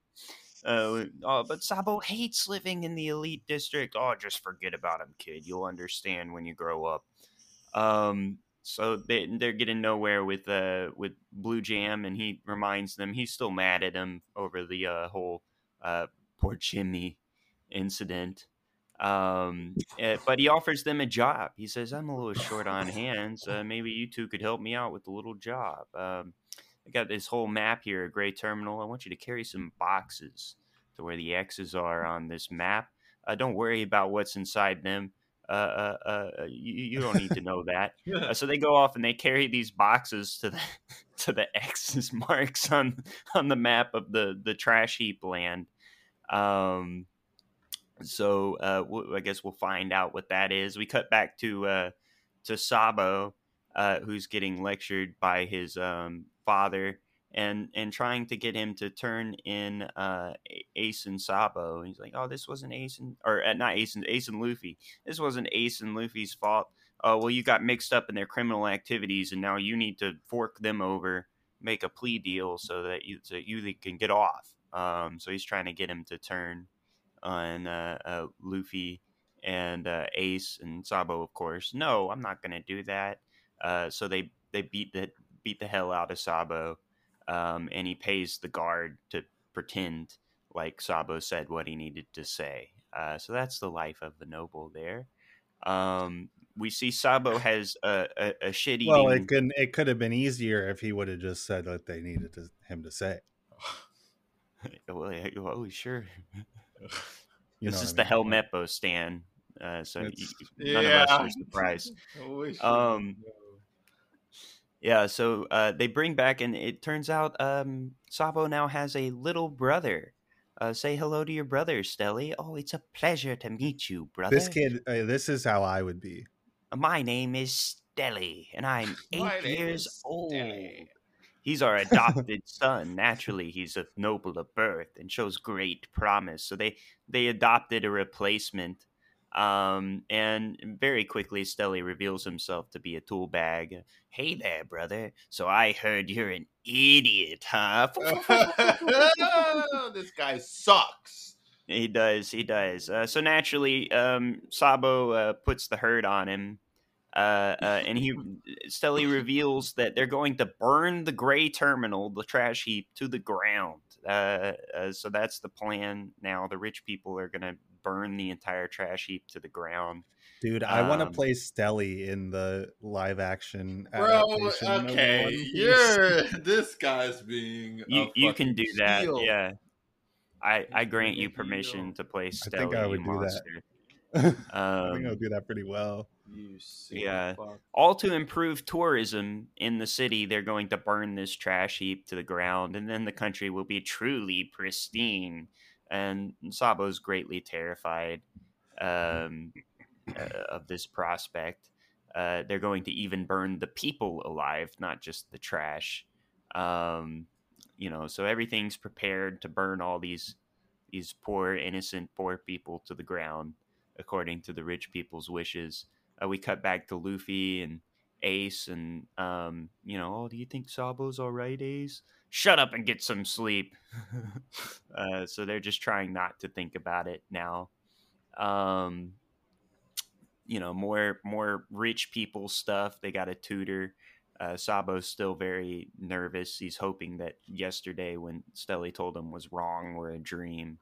uh, oh, but Sabo hates living in the elite district. Oh, just forget about him, kid. You'll understand when you grow up. Um, so they they're getting nowhere with uh with Blue Jam, and he reminds them he's still mad at him over the uh, whole uh Porchemy incident. Um, eh, but he offers them a job. He says, "I'm a little short on hands. Uh, maybe you two could help me out with a little job." Um, I got this whole map here, a gray terminal. I want you to carry some boxes to where the X's are on this map. Uh, don't worry about what's inside them. Uh, uh, uh, you, you don't need to know that. Uh, so they go off and they carry these boxes to the to the X's marks on on the map of the the trash heap land. Um, so uh, w- I guess we'll find out what that is. We cut back to uh, to Sabo, uh, who's getting lectured by his um, father and and trying to get him to turn in uh, Ace and Sabo. He's like, "Oh, this wasn't Ace and or uh, not Ace and Ace and Luffy. This wasn't Ace and Luffy's fault. Oh, well, you got mixed up in their criminal activities, and now you need to fork them over, make a plea deal so that you so you can get off." Um, so he's trying to get him to turn on uh, uh, Luffy and uh, Ace and Sabo, of course. No, I'm not going to do that. Uh, so they they beat the beat the hell out of Sabo, um, and he pays the guard to pretend like Sabo said what he needed to say. Uh, so that's the life of the noble there. Um, we see Sabo has a, a, a shit eating. Well, it could it could have been easier if he would have just said what they needed to, him to say. well, yeah, oh, sure. You this know is what the I mean? Helmeppo stand. Uh, so you, none of us Yeah. are surprised. I wish you Um, would know. Yeah, so uh, they bring back, and it turns out um, Sabo now has a little brother. Uh, say hello to your brother, Stelly. Oh, it's a pleasure to meet you, brother. This kid, uh, this is how I would be. My name is Stelly, and I'm eight years old. Stelly. He's our adopted son. Naturally, he's of noble of birth and shows great promise. So they they adopted a replacement, um, and very quickly, Stelly reveals himself to be a tool bag. Hey there, brother. So I heard you're an idiot, huh? this guy sucks. He does. He does. Uh, so naturally, um, Sabo uh, puts the hurt on him, uh, uh, and he Stelly reveals that they're going to burn the gray terminal, the trash heap, to the ground. Uh, uh, so that's the plan now. The rich people are going to burn the entire trash heap to the ground. Dude, I want to Um, play Stelly in the live action. Bro, adaptation of One okay, Piece. you're this guy's being. a You you can fucking do that. heel. Yeah. I, I grant you permission to play Stelly. think I you would do that. monster. I think Um, I'll do that pretty well. You Yeah. fuck. all to improve tourism in the city they're going to burn this trash heap to the ground and then the country will be truly pristine and sabo's greatly terrified um, uh, of this prospect. Uh, they're going to even burn the people alive not just the trash. Um, you know so everything's prepared to burn all these these poor innocent poor people to the ground according to the rich people's wishes. Uh, we cut back to Luffy and Ace and um, you know, oh, do you think Sabo's all right, Ace? Shut up and get some sleep. uh, so they're just trying not to think about it now. Um, you know, more more rich people stuff. They got a tutor. Uh, Sabo's still very nervous. He's hoping that yesterday, when Stelly told him was wrong, were a dream.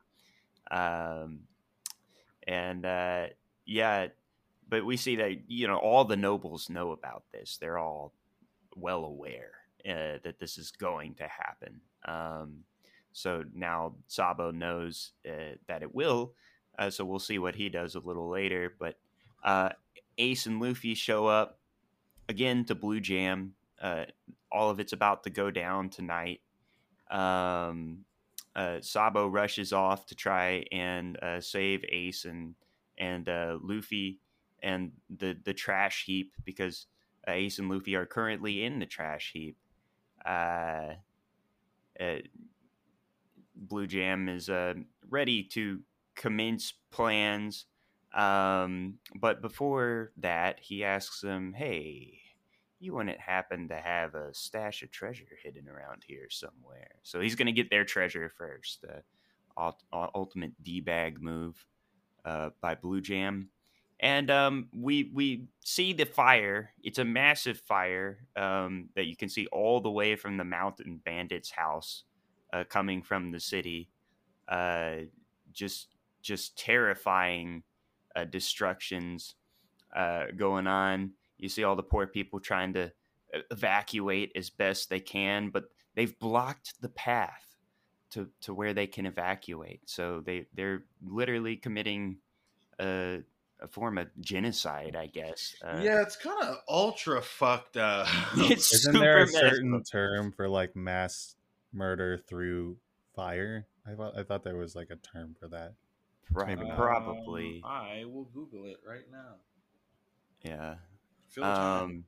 Um, and uh, yeah, but we see that you know all the nobles know about this. They're all well aware uh, that this is going to happen. Um, so now Sabo knows uh, that it will. Uh, so we'll see what he does a little later. But uh, Ace and Luffy show up again to Blue Jam. Uh, all of it's about to go down tonight. Um, uh, Sabo rushes off to try and save Ace and and Luffy and the the trash heap because uh, Ace and Luffy are currently in the trash heap. Uh, uh, Blue Jam is uh, ready to commence plans, um, but before that, he asks them, "Hey, you wouldn't happen to have a stash of treasure hidden around here somewhere?" So he's going to get their treasure first. Uh, ultimate d bag move uh, by Blue Jam and um, we we see the fire. It's a massive fire um, that you can see all the way from the mountain bandit's house, uh, coming from the city. Uh, just just terrifying uh, destructions uh, going on. You see all the poor people trying to uh, evacuate as best they can, but they've blocked the path to to where they can evacuate. So they they're literally committing. A form of genocide, I guess. Uh, yeah, it's kind of ultra fucked up. Isn't there a certain term for like mass murder through fire? I thought I thought there was like a term for that. Maybe. Probably. Um, I will Google it right now. Yeah. Um,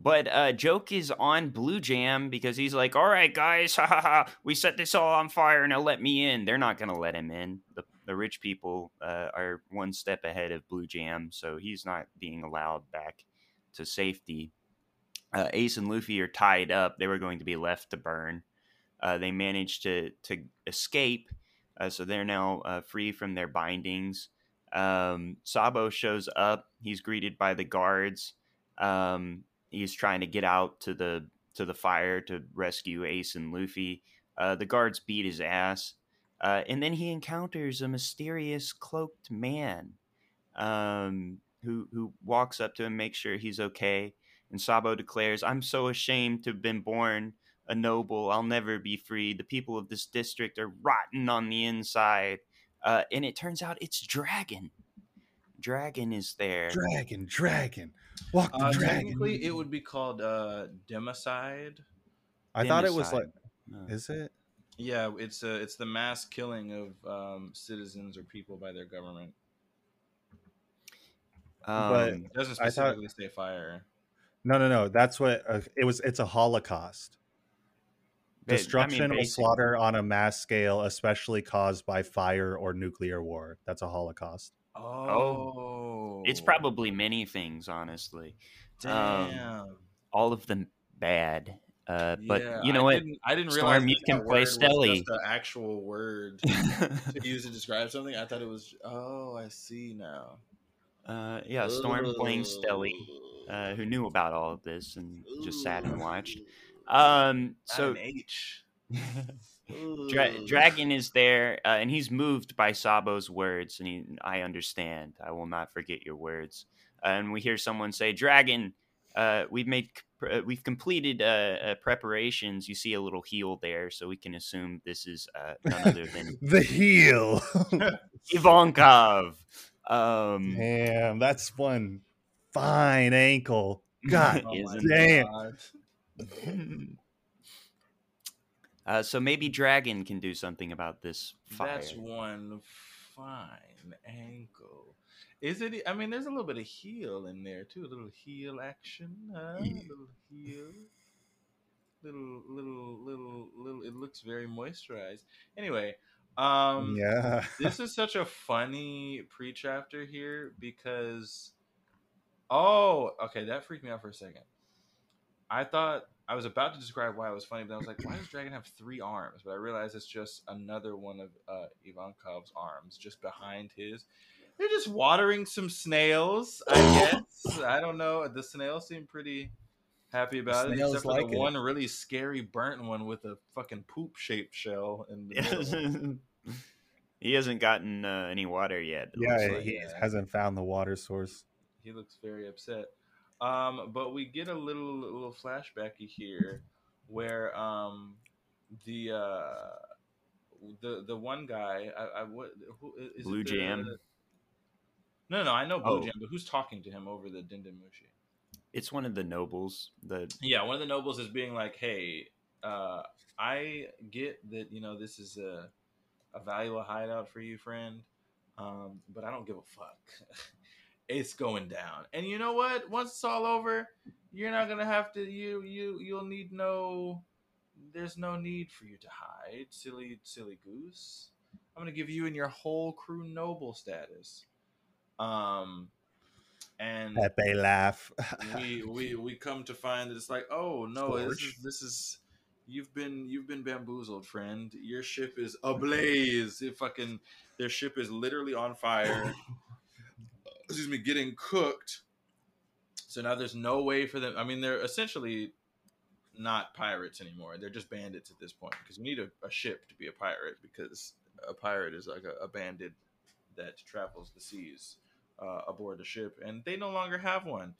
but uh, Joke is on Blue Jam because he's like, "All right, guys, ha ha ha, we set this all on fire. Now let me in." They're not gonna let him in. The the rich people uh, are one step ahead of Blue Jam, so he's not being allowed back to safety. Uh, Ace and Luffy are tied up; they were going to be left to burn. Uh, they managed to to escape, uh, so they're now uh, free from their bindings. Um, Sabo shows up; he's greeted by the guards. Um, he's trying to get out to the to the fire to rescue Ace and Luffy. Uh, the guards beat his ass. Uh, and then he encounters a mysterious cloaked man um, who who walks up to him, makes sure he's okay. And Sabo declares, "I'm so ashamed to have been born a noble. I'll never be free. The people of this district are rotten on the inside." Uh, and it turns out it's Dragon. Dragon is there. Dragon, Dragon, walk the uh, dragon. Technically, it would be called uh, democide. I thought it was like. Is it? Yeah, it's a, it's the mass killing of um, citizens or people by their government. Um, but it doesn't specifically thought, say fire. No, no, no. That's what uh, it was. It's a holocaust. Destruction I mean, or slaughter on a mass scale, especially caused by fire or nuclear war. That's a holocaust. Oh, oh. it's probably many things, honestly. Um, Damn. Um, all of them bad uh, but yeah, you know I what? Didn't, I didn't realize Storm, you can play Stelly. The actual word to use to describe something. I thought it was. Oh, I see now. Uh, yeah, Storm playing Stelly, uh, who knew about all of this and just sat and watched. Um, so H. Dra- Dragon is there, uh, and he's moved by Sabo's words, and he, I understand. I will not forget your words. Uh, and we hear someone say, "Dragon, uh, we've made uh, we've completed uh, uh, preparations. You see a little heel there, so we can assume this is uh, none other than the heel, Ivankov. Um, damn, that's one fine ankle. God oh damn. Uh, so maybe Dragon can do something about this fire. That's one fine ankle. Is it? I mean, there's a little bit of heel in there too. A little heel action. Huh? Yeah. Little heel. Little, little, little, little. It looks very moisturized. Anyway, um, yeah. this is such a funny pre-chapter here because Oh, okay, that freaked me out for a second. I thought I was about to describe why it was funny, but I was like, why does Dragon have three arms? But I realized it's just another one of uh, Ivankov's arms, just behind his. They're just watering some snails, I guess. I don't know. The snails seem pretty happy about it, snails except for the it. one really scary burnt one with a fucking poop shaped shell in the he hasn't gotten uh, any water yet. it Yeah, like. he yeah. hasn't found the water source. he looks very upset. Um, but we get a little little flashbacky here where um the uh the the one guy I, I what who is it Blue the- Jam? No, no, I know Blue Oh. Jam, but who's talking to him over the Den Den Mushi? It's one of the nobles. The Yeah, one of the nobles is being like, "Hey, uh, I get that you know this is a a valuable hideout for you, friend, um, but I don't give a fuck. it's going down, and you know what? Once it's all over, you're not gonna have to. You you you'll need no. There's no need for you to hide, silly silly goose. I'm gonna give you and your whole crew noble status. Um, and Pepe laugh. we we we come to find that it's like, oh no, this is this is you've been you've been bamboozled, friend. Your ship is ablaze. It fucking their ship is literally on fire. Excuse me, getting cooked. So now there's no way for them. I mean, they're essentially not pirates anymore. They're just bandits at this point because you need a, a ship to be a pirate because a pirate is like a, a bandit that travels the seas uh, aboard the ship, and they no longer have one.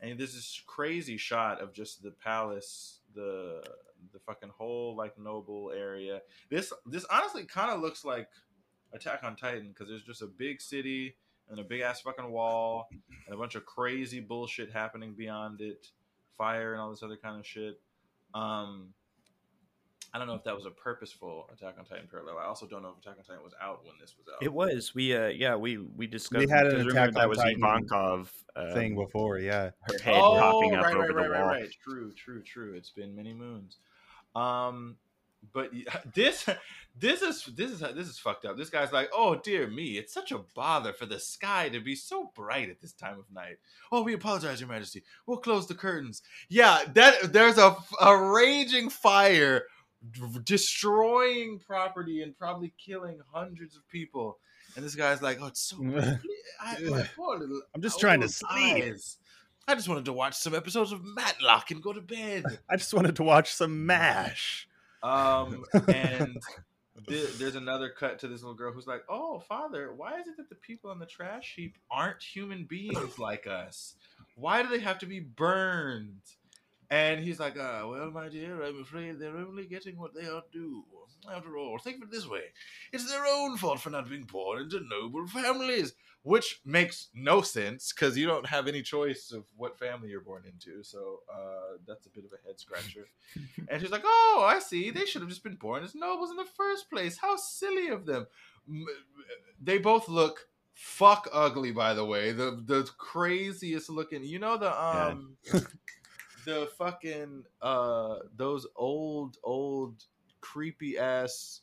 And this is crazy shot of just the palace, the the fucking whole like noble area. This this honestly kind of looks like Attack on Titan because there's just a big city and a big ass fucking wall and a bunch of crazy bullshit happening beyond it, fire and all this other kind of shit. Um, I don't know if that was a purposeful Attack on Titan parallel. I also don't know if Attack on Titan was out when this was out. it was we uh yeah we we discussed we had an remember Attack that on was Titan Ivankov um, Thing before, yeah. her head popping up Oh, right, over right, the right, wall. Right, right, True, true, true. It's been many moons. Um, but this, this is this is this is fucked up. This guy's like, oh dear me, it's such a bother for the sky to be so bright at this time of night. Oh, we apologize, Your Majesty. We'll close the curtains. Yeah, that there's a a raging fire d- destroying property and probably killing hundreds of people. And this guy's like, oh, it's so. I, little I'm just trying to sleep. eyes. I just wanted to watch some episodes of Matlock and go to bed. I just wanted to watch some MASH. Um, and th- there's another cut to this little girl who's like, "Oh, father, why is it that the people on the trash heap aren't human beings like us? Why do they have to be burned?" And he's like, ah, "Well, my dear, I'm afraid they're only getting what they are due. After all, think of it this way: it's their own fault for not being born into noble families." Which makes no sense because you don't have any choice of what family you're born into. So uh, that's a bit of a head scratcher. And she's like, "Oh, I see. They should have just been born as nobles in the first place. How silly of them." They both look fuck ugly, by the way. The the craziest looking. You know the um the fucking uh those old old creepy ass.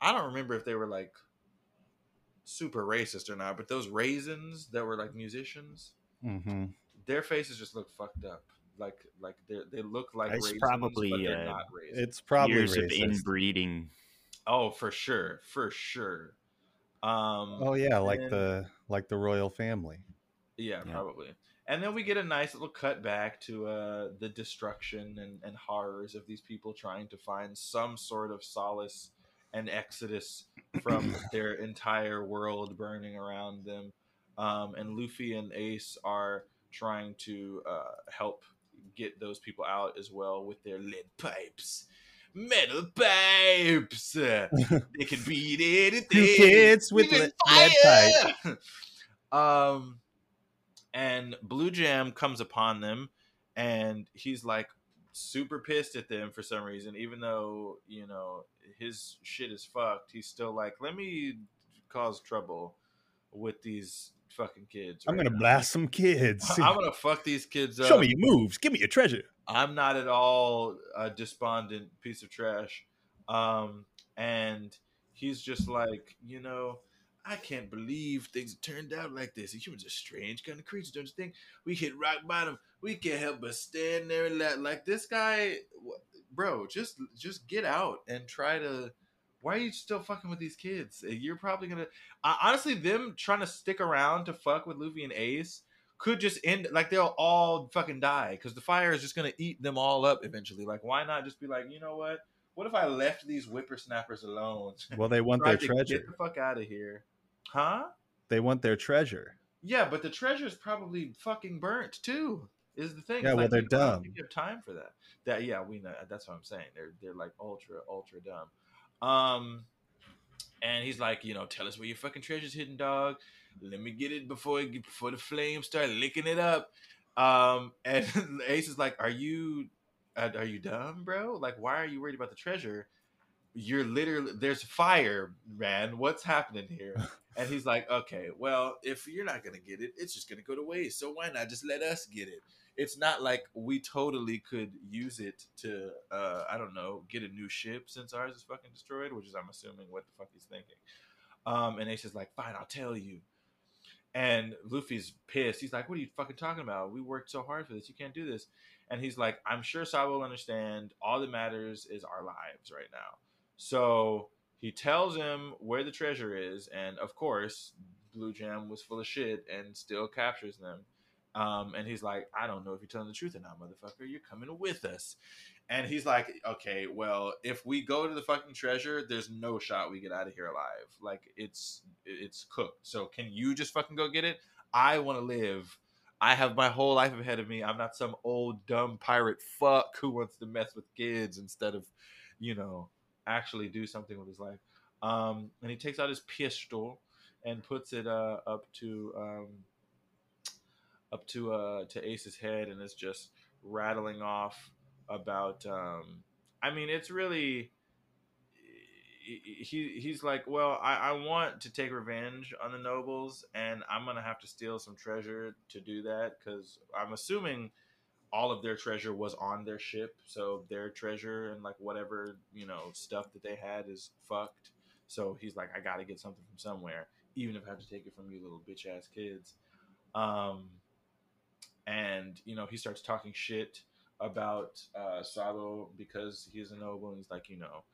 I don't remember if they were like super racist or not, but those raisins that were like musicians, hmm their faces just look fucked up. Like like they they look like It's raisins, probably, but they're uh, not raisins. It's probably years of inbreeding. Oh, for sure, for sure. Um, Oh yeah, like and- the like the royal family. yeah, Yeah. probably. And then we get a nice little cut back to uh, the destruction and, and horrors of these people trying to find some sort of solace and exodus from their entire world burning around them. Um, and Luffy and Ace are trying to uh, help get those people out as well with their lead pipes. Metal pipes. They can beat anything. Two kids with lead- lead fire! um, and Blue Jam comes upon them, and he's like super pissed at them for some reason, even though you know his shit is fucked. He's still like, let me cause trouble with these fucking kids. I'm gonna now. blast some kids. I'm gonna fuck these kids up. Show me your moves. Give me your treasure. I'm not at all a despondent piece of trash. Um, and he's just like, you know, I can't believe things turned out like this. Humans are strange kind of creatures, don't you think? We hit rock bottom. We can't help but stand there and let like this guy, bro. Just just get out and try to. Why are you still fucking with these kids? You're probably gonna. Uh, honestly, them trying to stick around to fuck with Luffy and Ace could just end like they'll all fucking die because the fire is just gonna eat them all up eventually. Like, why not just be like, you know what? What if I left these whippersnappers alone? Well, they want their treasure. Get the fuck out of here, huh? They want their treasure. Yeah, but the treasure's probably fucking burnt too. Is the thing? Yeah, well, they're dumb. You have time for that. That yeah, we know. That's what I'm saying. They're they're like ultra ultra dumb. Um, and he's like, you know, tell us where your fucking treasure's hidden, dog. Let me get it before it, before the flames start licking it up. Um, and Ace is like, are you uh, are you dumb, bro? Like, why are you worried about the treasure? You're literally there's fire, man. What's happening here? And he's like, okay, well, if you're not gonna get it, it's just gonna go to waste. So why not just let us get it? It's not like we totally could use it to, uh, I don't know, get a new ship since ours is fucking destroyed, which is I'm assuming what the fuck he's thinking. Um, and Ace is like, fine, I'll tell you. And Luffy's pissed. He's like, "What are you fucking talking about? We worked so hard for this. You can't do this." And he's like, "I'm sure Sabo will understand. All that matters is our lives right now." So he tells him where the treasure is, and of course, Blue Jam was full of shit and still captures them. Um, and he's like, "I don't know if you're telling the truth or not, motherfucker. You're coming with us." And he's like, okay, well, if we go to the fucking treasure, there's no shot we get out of here alive. Like it's it's cooked. So can you just fucking go get it? I want to live. I have my whole life ahead of me. I'm not some old dumb pirate fuck who wants to mess with kids instead of, you know, actually do something with his life. Um, and he takes out his pistol and puts it uh, up to um, up to uh, to Ace's head, and it's just rattling off about um I mean it's really he he's like, well, I, I want to take revenge on the nobles, and I'm gonna have to steal some treasure to do that because I'm assuming all of their treasure was on their ship, so their treasure and like whatever you know stuff that they had is fucked. So he's like, I gotta get something from somewhere, even if I have to take it from you little bitch ass kids. Um, and you know he starts talking shit about uh, because he's a noble and he's like, you know,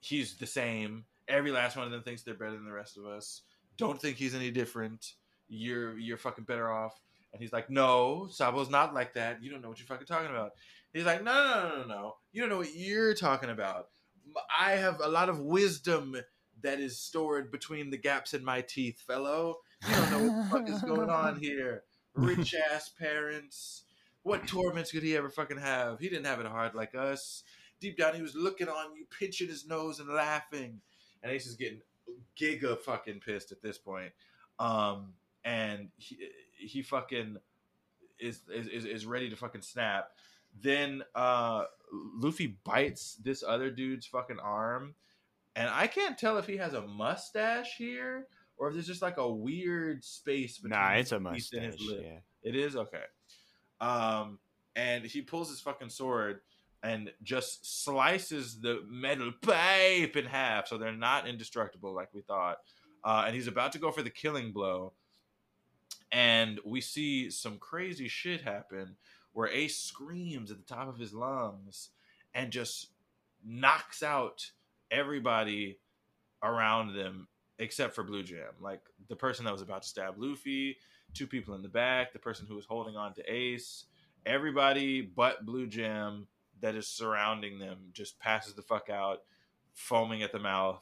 he's the same. Every last one of them thinks they're better than the rest of us. Don't think he's any different. You're you're fucking better off. And he's like, no, Sabo's not like that. You don't know what you're fucking talking about. He's like, no, no, no, no, no. You don't know what you're talking about. I have a lot of wisdom that is stored between the gaps in my teeth, fellow. You don't know what the fuck is going on here. Rich ass parents, what torments could he ever fucking have? He didn't have it hard like us. Deep down, he was looking on you, pinching his nose and laughing. And Ace is getting giga fucking pissed at this point. Um, and he, he fucking is, is is ready to fucking snap. Then uh, Luffy bites this other dude's fucking arm, and I can't tell if he has a mustache here or if there's just like a weird space between. Nah, it's a mustache. Yeah, it is okay. Um, and he pulls his fucking sword and just slices the metal pipe in half, so they're not indestructible like we thought. Uh, and he's about to go for the killing blow, and we see some crazy shit happen where Ace screams at the top of his lungs and just knocks out everybody around them except for Blue Jam. Like the person that was about to stab Luffy, two people in the back, the person who was holding on to Ace, everybody but Blue Jam that is surrounding them just passes the fuck out, foaming at the mouth.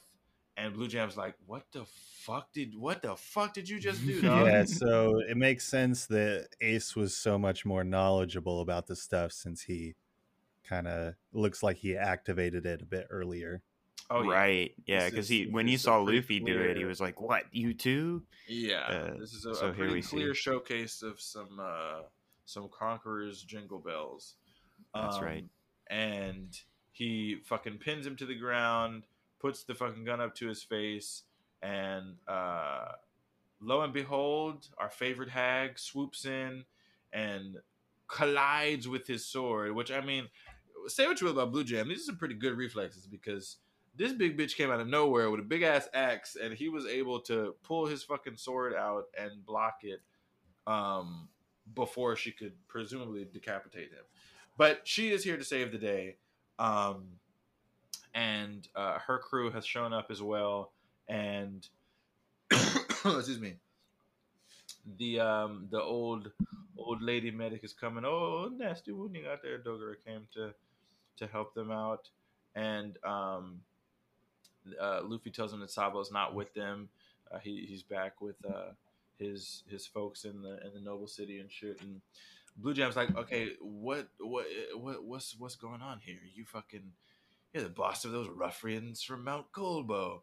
And Blue Jam's like, "What the fuck did what the fuck did you just do?" Dog? yeah, so it makes sense that Ace was so much more knowledgeable about the stuff since he kind of looks like he activated it a bit earlier. Oh, right. Yeah, because he when he saw Luffy clear... do it, he was like, "What? You too?" Yeah. Uh, this is a, so a pretty clear see. showcase of some uh, some conquerors jingle bells. That's um, right. And he fucking pins him to the ground, puts the fucking gun up to his face, and uh, lo and behold, our favorite hag swoops in and collides with his sword. Which I mean, say what you will about Blue Jam, these are some pretty good reflexes because this big bitch came out of nowhere with a big ass axe, and he was able to pull his fucking sword out and block it um, before she could presumably decapitate him. But she is here to save the day, um, and uh, her crew has shown up as well. And excuse me, the um, the old old lady medic is coming. Oh, nasty wounding out there. Dogra came to to help them out, and um, uh, Luffy tells him that Sabo's not with them. Uh, he he's back with uh, his his folks in the in the noble city and shit. And Blue Jam's like, okay, what what what what's what's going on here? You fucking you're the boss of those ruffians from Mount Colbo.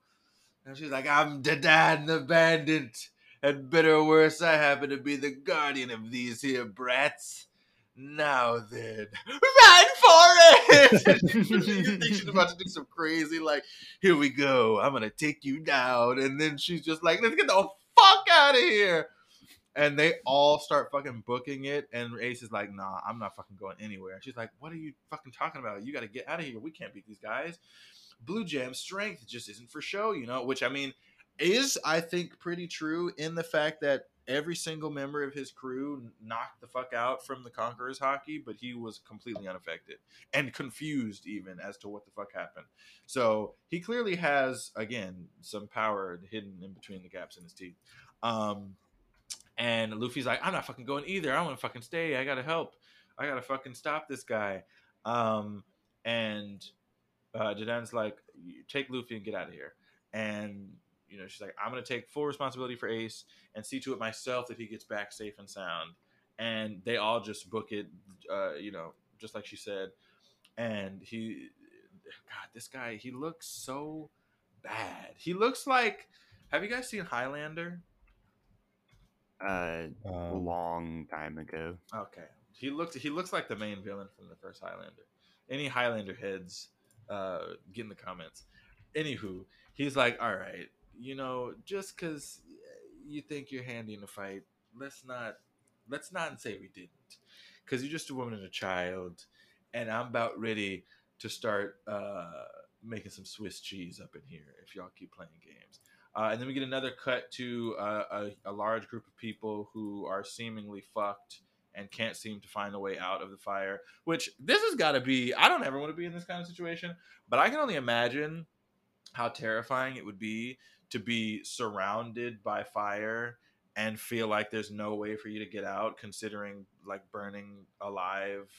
And she's like, I'm the dad the bandit. And better or worse, I happen to be the guardian of these here brats. Now then, run for it! you think she's about to do some crazy, like, here we go, I'm gonna take you down. And then she's just like, let's get the fuck out of here. And they all start fucking booking it. And Ace is like, nah, I'm not fucking going anywhere. She's like, what are you fucking talking about? You gotta get out of here. We can't beat these guys. Blue Jam's strength just isn't for show, you know, which I mean, is I think pretty true in the fact that every single member of his crew knocked the fuck out from the Conqueror's Haki, but he was completely unaffected and confused even as to what the fuck happened. So he clearly has again some power hidden in between the gaps in his teeth. Um, and Luffy's like, I'm not fucking going either. I want to fucking stay. I gotta help. I gotta fucking stop this guy. Um, and uh, like, take Luffy and get out of here. And you know, she's like, I'm to take full responsibility for Ace and see to it myself that he gets back safe and sound. And they all just book it, uh, you know, just like she said. And he, God, this guy, he looks so bad. He looks like, have you guys seen Highlander? Uh, Um, long time ago. Okay, he looks he looks like the main villain from the first Highlander. Any Highlander heads, uh, get in the comments. Anywho, he's like, all right, you know, just because you think you're handy in a fight, let's not let's not say we didn't, because you're just a woman and a child, and I'm about ready to start uh, making some Swiss cheese up in here if y'all keep playing games. Uh, and then we get another cut to uh, a, a large group of people who are seemingly fucked and can't seem to find a way out of the fire. Which this has got to be. I don't ever want to be in this kind of situation, but I can only imagine how terrifying it would be to be surrounded by fire and feel like there's no way for you to get out, considering like burning alive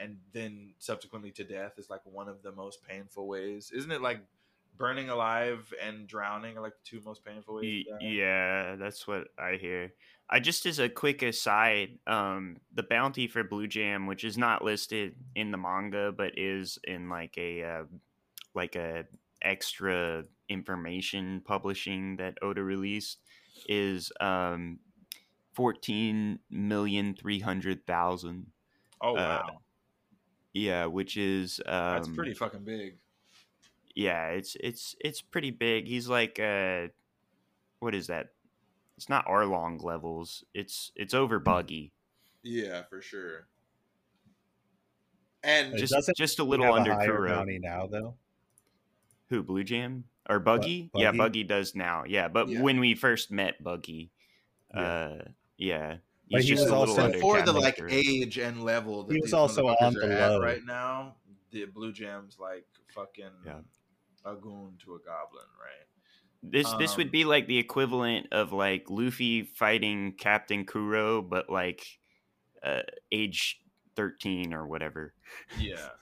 and then subsequently to death is like one of the most painful ways. Isn't it like burning alive and drowning are like the two most painful ways? Y- to die? Yeah, that's what I hear. I just as a quick aside, um, the bounty for Blue Jam, which is not listed in the manga, but is in like a uh, like a extra information publishing that Oda released, is um, fourteen million three hundred thousand. Oh Uh, wow, Yeah, which is um, that's pretty fucking big. Yeah, it's it's it's pretty big. He's like uh what is that? It's not Arlong levels. It's it's over buggy. Yeah, for sure. And It Just just a little have a under higher Kuro. bounty now though. Who, Blue Jam? Or Buggy? Yeah, Buggy? Buggy does now. Yeah, but Yeah. when we first met Buggy, Yeah. uh yeah. But He's he just was a little also- under for the like Kuro. age and level that He was also on are the at low. right now, the Blue Jam's like fucking Yeah. A goon to a goblin, right? This this Um, would be like the equivalent of like Luffy fighting Captain Kuro, but like uh, age thirteen or whatever. Yeah.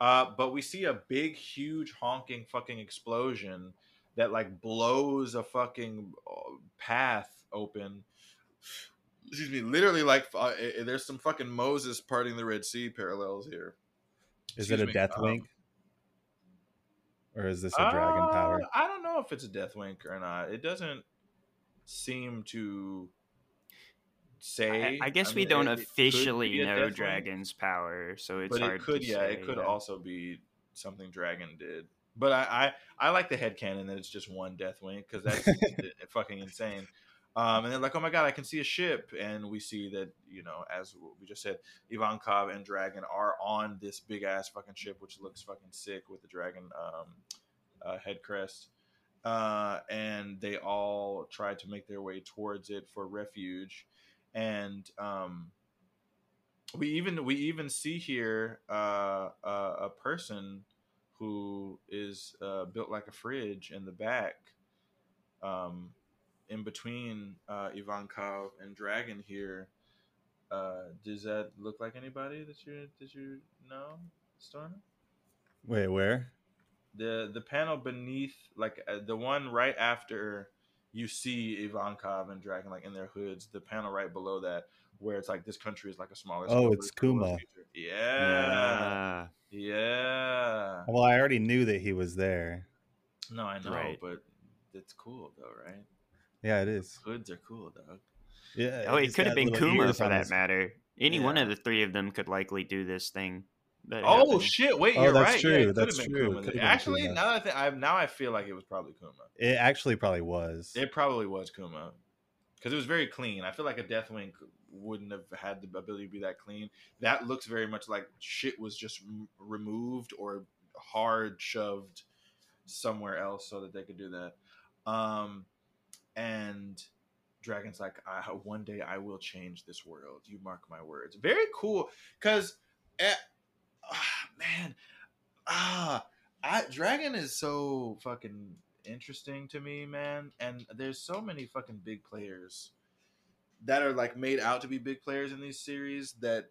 Uh, but we see a big, huge, honking fucking explosion that like blows a fucking uh, path open. Excuse me, literally like uh, uh, there's some fucking Moses parting the Red Sea parallels here. Is Excuse it a me, death um, wink? Or is this a dragon power? Uh, I don't know if it's a death wink or not. It doesn't seem to say. I, I guess we mean, don't it- it officially be a know death wink, Dragon's power, so it's but hard it could, to yeah, say. it could yeah. also be something Dragon did. But I, I, I like the head canon that it's just one death wink because that's fucking insane. Um, and they're like, "Oh my god, I can see a ship!" And we see that you know, as we just said, Ivankov and Dragon are on this big ass fucking ship, which looks fucking sick with the dragon um, uh, head crest. Uh, and they all try to make their way towards it for refuge. And um, we even we even see here uh, a person who is uh, built like a fridge in the back. Um, in between uh, Ivankov and Dragon here. Uh, does that look like anybody that you that you know, Storm? Wait, where? The the panel beneath, like uh, the one right after you see Ivankov and Dragon, like in their hoods. The panel right below that, where it's like this country is like a smaller. Oh, it's but still a Kuma. Yeah, Yeah. yeah. Well, I already knew that he was there. No, I know, Right. but it's cool though, right? Yeah, it is. Hoods are cool, dog. Yeah. Oh, it could have been little Kuma for that his- matter. Any one of the three of them could likely do this thing. that Oh happened. shit! Wait, Oh, you're that's right. true, Yeah, it could that's true, it Kuma. could have been Actually, now that I think, I now I feel like it was probably Kuma. It actually probably was. It probably was Kuma because it was very clean. I feel like a Death Wink wouldn't have had the ability to be that clean. That looks very much like shit was just m- removed or hard shoved somewhere else so that they could do that. Um, and Dragon's like, one day I will change this world. You mark my words. Very cool because, ah, man, ah, I, Dragon is so fucking interesting to me, man. And there's so many fucking big players that are like made out to be big players in these series that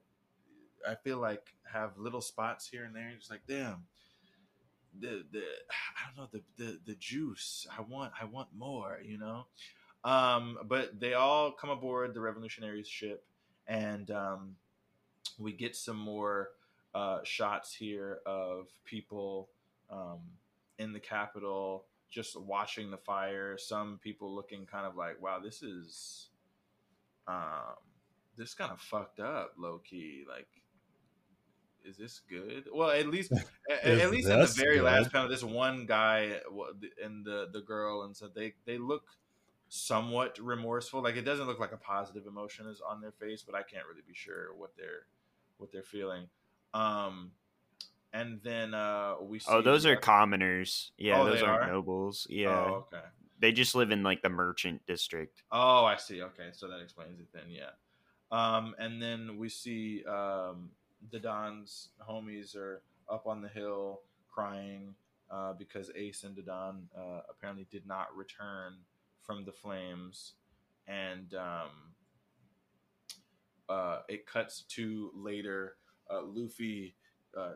I feel like have little spots here and there. Just like, damn. The the I don't know the the the juice. I want I want more. You know. Um, but they all come aboard the Revolutionaries ship, and um, we get some more uh, shots here of people um, in the Capitol just watching the fire. Some people looking kind of like, "Wow, this is um, this kind of fucked up, low key." Like, is this good? Well, at least at, Is at least in the this very last good? panel, this one guy and the the girl, and so they they look somewhat remorseful. Like it doesn't look like a positive emotion is on their face, but I can't really be sure what they're what they're feeling. Um, and then uh, we see Oh, those are commoners. Yeah, Oh, those aren't are? nobles. Yeah, Oh, okay. they just live in like the merchant district. Oh, I see. Okay, so that explains it then. Yeah. Um, and then we see um, the Don's homies are up on the hill crying uh, because Ace and Dadan uh, apparently did not return from the flames, and um, uh, it cuts to later. Uh, Luffy, uh,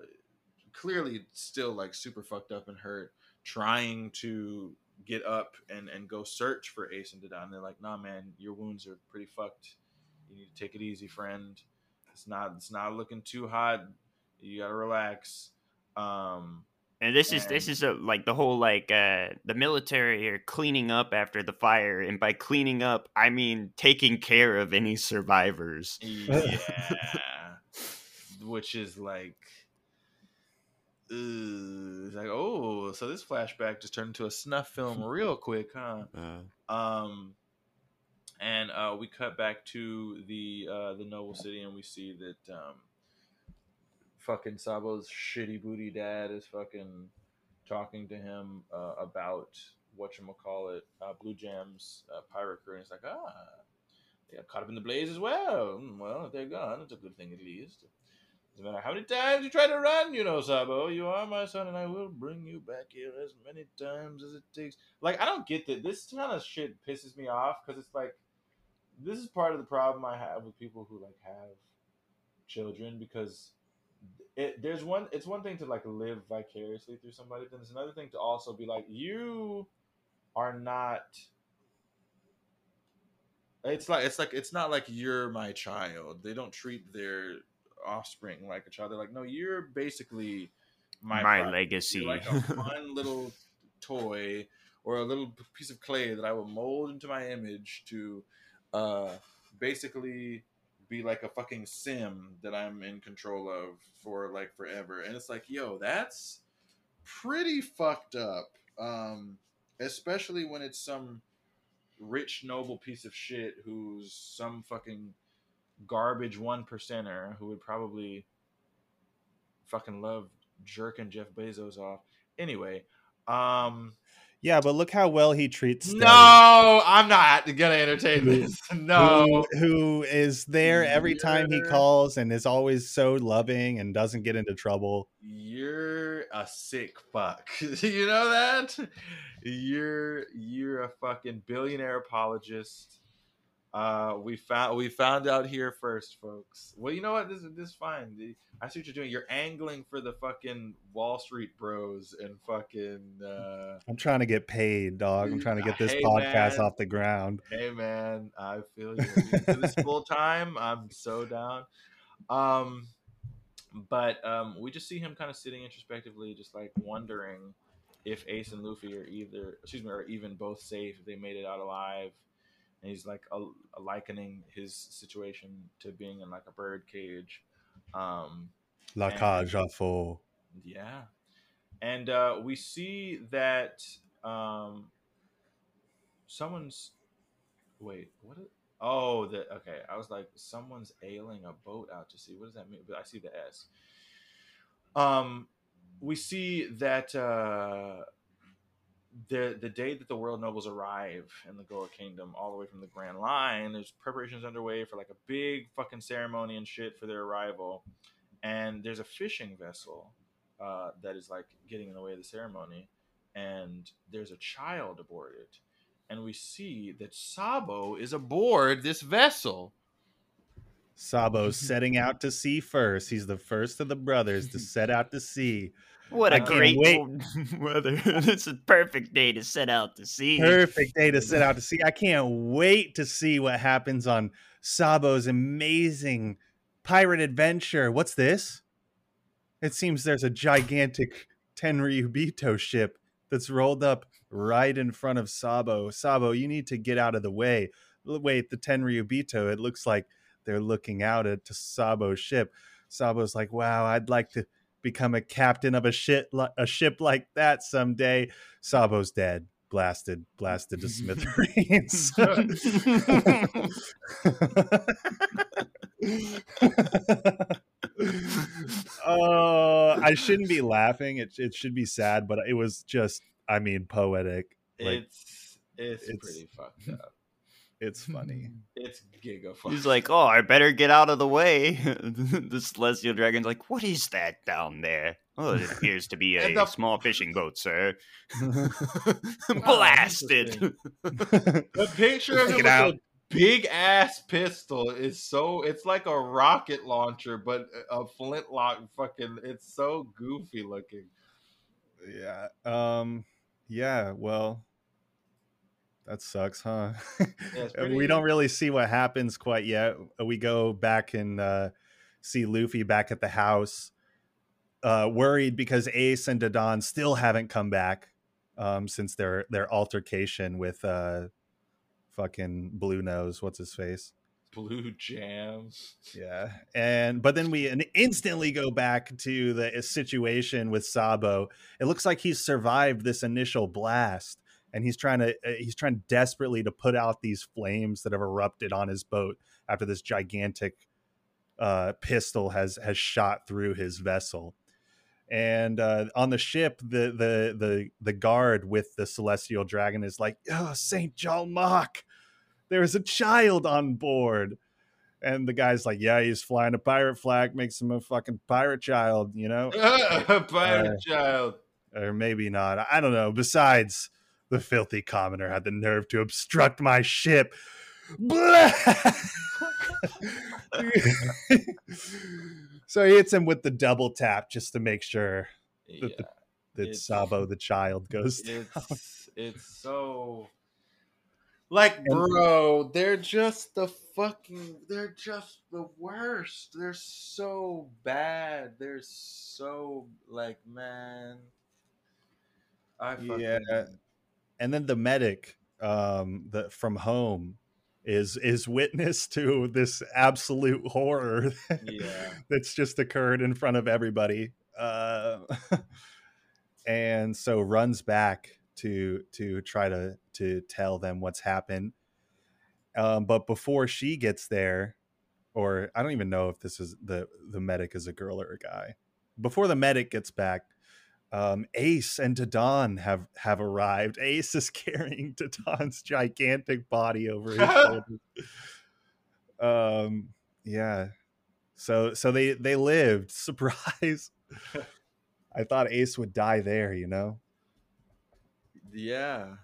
clearly still like super fucked up and hurt, trying to get up and, and go search for Ace and Dadan. They're like, nah, man, your wounds are pretty fucked. You need to take it easy, friend. It's not it's not looking too hot. You gotta relax. Um, And this is this is a, like the whole like uh the military are cleaning up after the fire, and by cleaning up, I mean taking care of any survivors. yeah, which is like, uh, it's like, oh, so this flashback just turned into a snuff film real quick, huh? Uh, Um, and uh, we cut back to the uh, the noble city, and we see that um, fucking Sabo's shitty booty dad is fucking talking to him uh, about what you call it, uh, Blue Jam's uh, pirate crew. And he's like, ah, they got caught up in the blaze as well. Hmm, Well, if they're gone, it's a good thing at least. Doesn't matter how many times you try to run, you know, Sabo. You are my son, and I will bring you back here as many times as it takes. Like, I don't get that. This kind of shit pisses me off because it's like, this is part of the problem I have with people who like have children because it there's one it's one thing to like live vicariously through somebody, then it's another thing to also be like, you are not. It's like it's like it's not like you're my child. They don't treat their offspring like a child. They're like, no, you're basically my my, product. legacy. You're like a fun little toy or a little piece of clay that I will mold into my image to uh, basically be like a fucking sim that I'm in control of for like forever. And it's like, yo, that's pretty fucked up. Um, especially when it's some rich noble piece of shit who's some fucking garbage one percenter who would probably fucking love jerking Jeff Bezos off. Anyway, um Yeah, but look how well he treats no, I'm not gonna entertain this. No, who, who is there every time he calls and is always so loving and doesn't get into trouble. you're a sick fuck. you know that? You're you're a fucking billionaire apologist. Uh, we found we found out here first, folks. Well, you know what? This is this is fine. The- I see what you're doing. You're angling for the fucking Wall Street Bros and fucking. Uh, I'm trying to get paid, dog. I'm trying to get this Hey, podcast man. off the ground. hey man, I feel you. This full time. I'm so down. Um, but um, we just see him kind of sitting introspectively, just like wondering if Ace and Luffy are either, excuse me, are even both safe. If they made it out alive, and he's like a, likening his situation to being in like a bird cage. Um, La cage à faux. yeah. And uh, we see that um, someone's. Wait, what? Is, oh, the okay. I was like, someone's ailing a boat out to sea. What does that mean? But I see the S. Um, we see that uh, the the day that the world nobles arrive in the Goa Kingdom, all the way from the Grand Line, there's preparations underway for like a big fucking ceremony and shit for their arrival. And there's a fishing vessel uh, that is like getting in the way of the ceremony, and there's a child aboard it, and we see that Sabo is aboard this vessel. Sabo's setting out to sea first. He's the first of the brothers to set out to sea. What I a great weather! it's a perfect day to set out to sea. Perfect day to set out to sea. I can't wait to see what happens on Sabo's amazing pirate adventure. What's this? It seems there's a gigantic Tenryubito ship that's rolled up right in front of Sabo. Sabo, you need to get out of the way. Wait, the Tenryubito, it looks like they're looking out at Sabo's ship. Sabo's like, wow, I'd like to become a captain of a ship, li- a ship like that someday. Sabo's dead, blasted, blasted to smithereens. uh, I shouldn't be laughing. It it should be sad, but it was just, I mean, poetic. Like, it's, it's it's- pretty fucked up. It's funny. It's giga fucked. He's like, "Oh, I better get out of the way." the celestial dragon's like, "What is that down there?" Oh, it appears to be a the- small fishing boat, sir. interesting. Blasted. The picture of him it with out. a big ass pistol is so it's like a rocket launcher, but a flintlock fucking it's so goofy looking. yeah. Um. Yeah. Well, that sucks, huh? it's we don't really see what happens quite yet. We go back and uh, see Luffy back at the house, uh, worried because Ace and Dadan still haven't come back um, since their their altercation with uh, fucking Blue Nose. What's his face? Blue jams. Yeah, and but then we in- instantly go back to the uh, situation with Sabo. It looks like he's survived this initial blast, and he's trying to uh, he's trying desperately to put out these flames that have erupted on his boat after this gigantic uh, pistol has has shot through his vessel. And uh, on the ship, the the the the guard with the celestial dragon is like, "Oh, Saint Jalmack, there's a child on board." And the guy's like, "Yeah, he's flying a pirate flag, makes him a fucking pirate child, you know, Pirate Uh, child. or maybe not. I don't know." Besides, the filthy commoner had the nerve to obstruct my ship. Blah! so he hits him with the double tap just to make sure Yeah. the- that Sabo the child goes down. It's it's so like bro, they're just the fucking they're just the worst. They're so bad. They're so like man. I fucking Yeah. And then the medic um the from home is is witness to this absolute horror Yeah. that's just occurred in front of everybody uh and so runs back to to try to to tell them what's happened. Um, but before she gets there, or I don't even know if this is the the medic is a girl or a guy. Before the medic gets back, um, Ace and Dadan have have arrived. Ace is carrying Dadan's gigantic body over his shoulders. Um, yeah. So so they they lived. Surprise. I thought Ace would die there. You know. Yeah.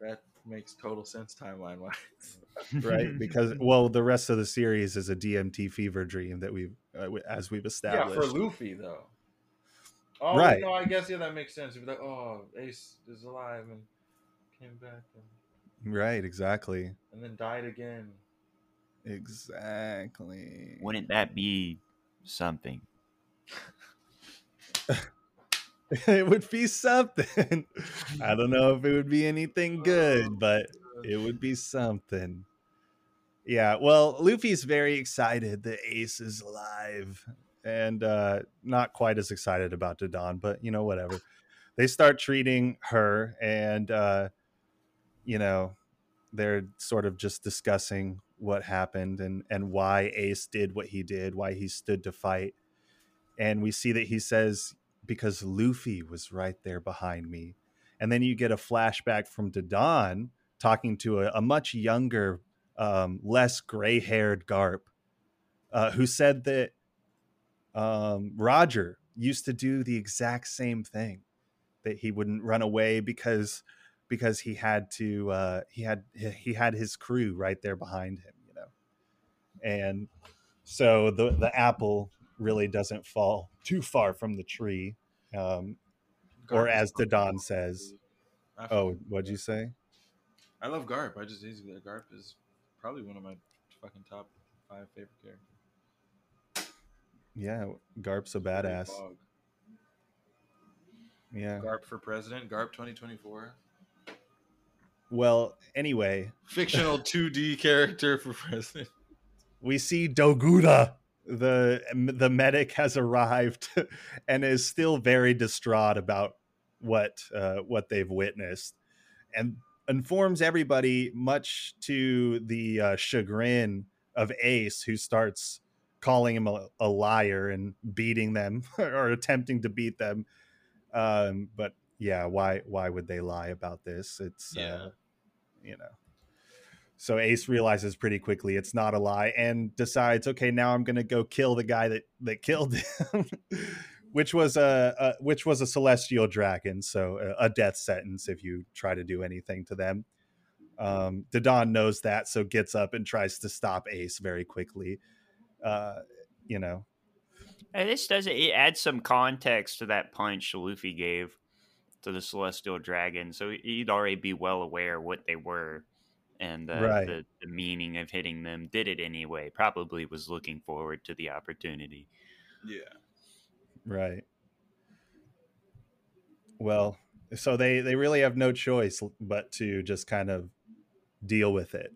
That makes total sense timeline wise. Right because well the rest of the series is a dmt fever dream that we've uh, as we've established. Yeah, for Luffy though. Oh, Right. No, I guess yeah, that makes sense. You'd be like, oh, Ace is alive and came back and, right exactly and then died again. exactly Wouldn't that be something? it would be something i don't know if it would be anything good but it would be something. Yeah well luffy's very excited that ace is alive and uh not quite as excited about Dadan, but you know whatever. They start treating her and uh you know they're sort of just discussing what happened and and why ace did what he did why he stood to fight. And we see that he says because luffy was right there behind me. And then you get a flashback from Dadan talking to a, a much younger um, less gray-haired garp uh, who said that um, roger used to do the exact same thing that he wouldn't run away because because he had to uh, he had he had his crew right there behind him you know? And so the the apple really doesn't fall too far from the tree um, or as Dadan says oh what'd you say I love Garp. I just Garp is probably one of my fucking top five favorite characters. yeah garp's a badass yeah Garp for president. Garp 2024. well anyway Fictional 2D character for president. we see Dogra. The the medic has arrived and is still very distraught about what uh, what they've witnessed, and informs everybody, much to the uh, chagrin of Ace, who starts calling him a, a liar and beating them or attempting to beat them. Um, but yeah, why why would they lie about this? It's Yeah. uh, you know. So Ace realizes pretty quickly it's not a lie and decides, okay, now I'm going to go kill the guy that that killed him, which was a, a which was a celestial dragon, so a, a death sentence if you try to do anything to them. Um, Dadan knows that, so gets up and tries to stop Ace very quickly. Uh, you know, And this does it adds some context to that punch Luffy gave to the Celestial Dragon, so he'd already be well aware what they were and uh, Right. the, the meaning of hitting them. Did it anyway. Probably was looking forward to the opportunity. Yeah. Right. Well, so they they really have no choice but to just kind of deal with it.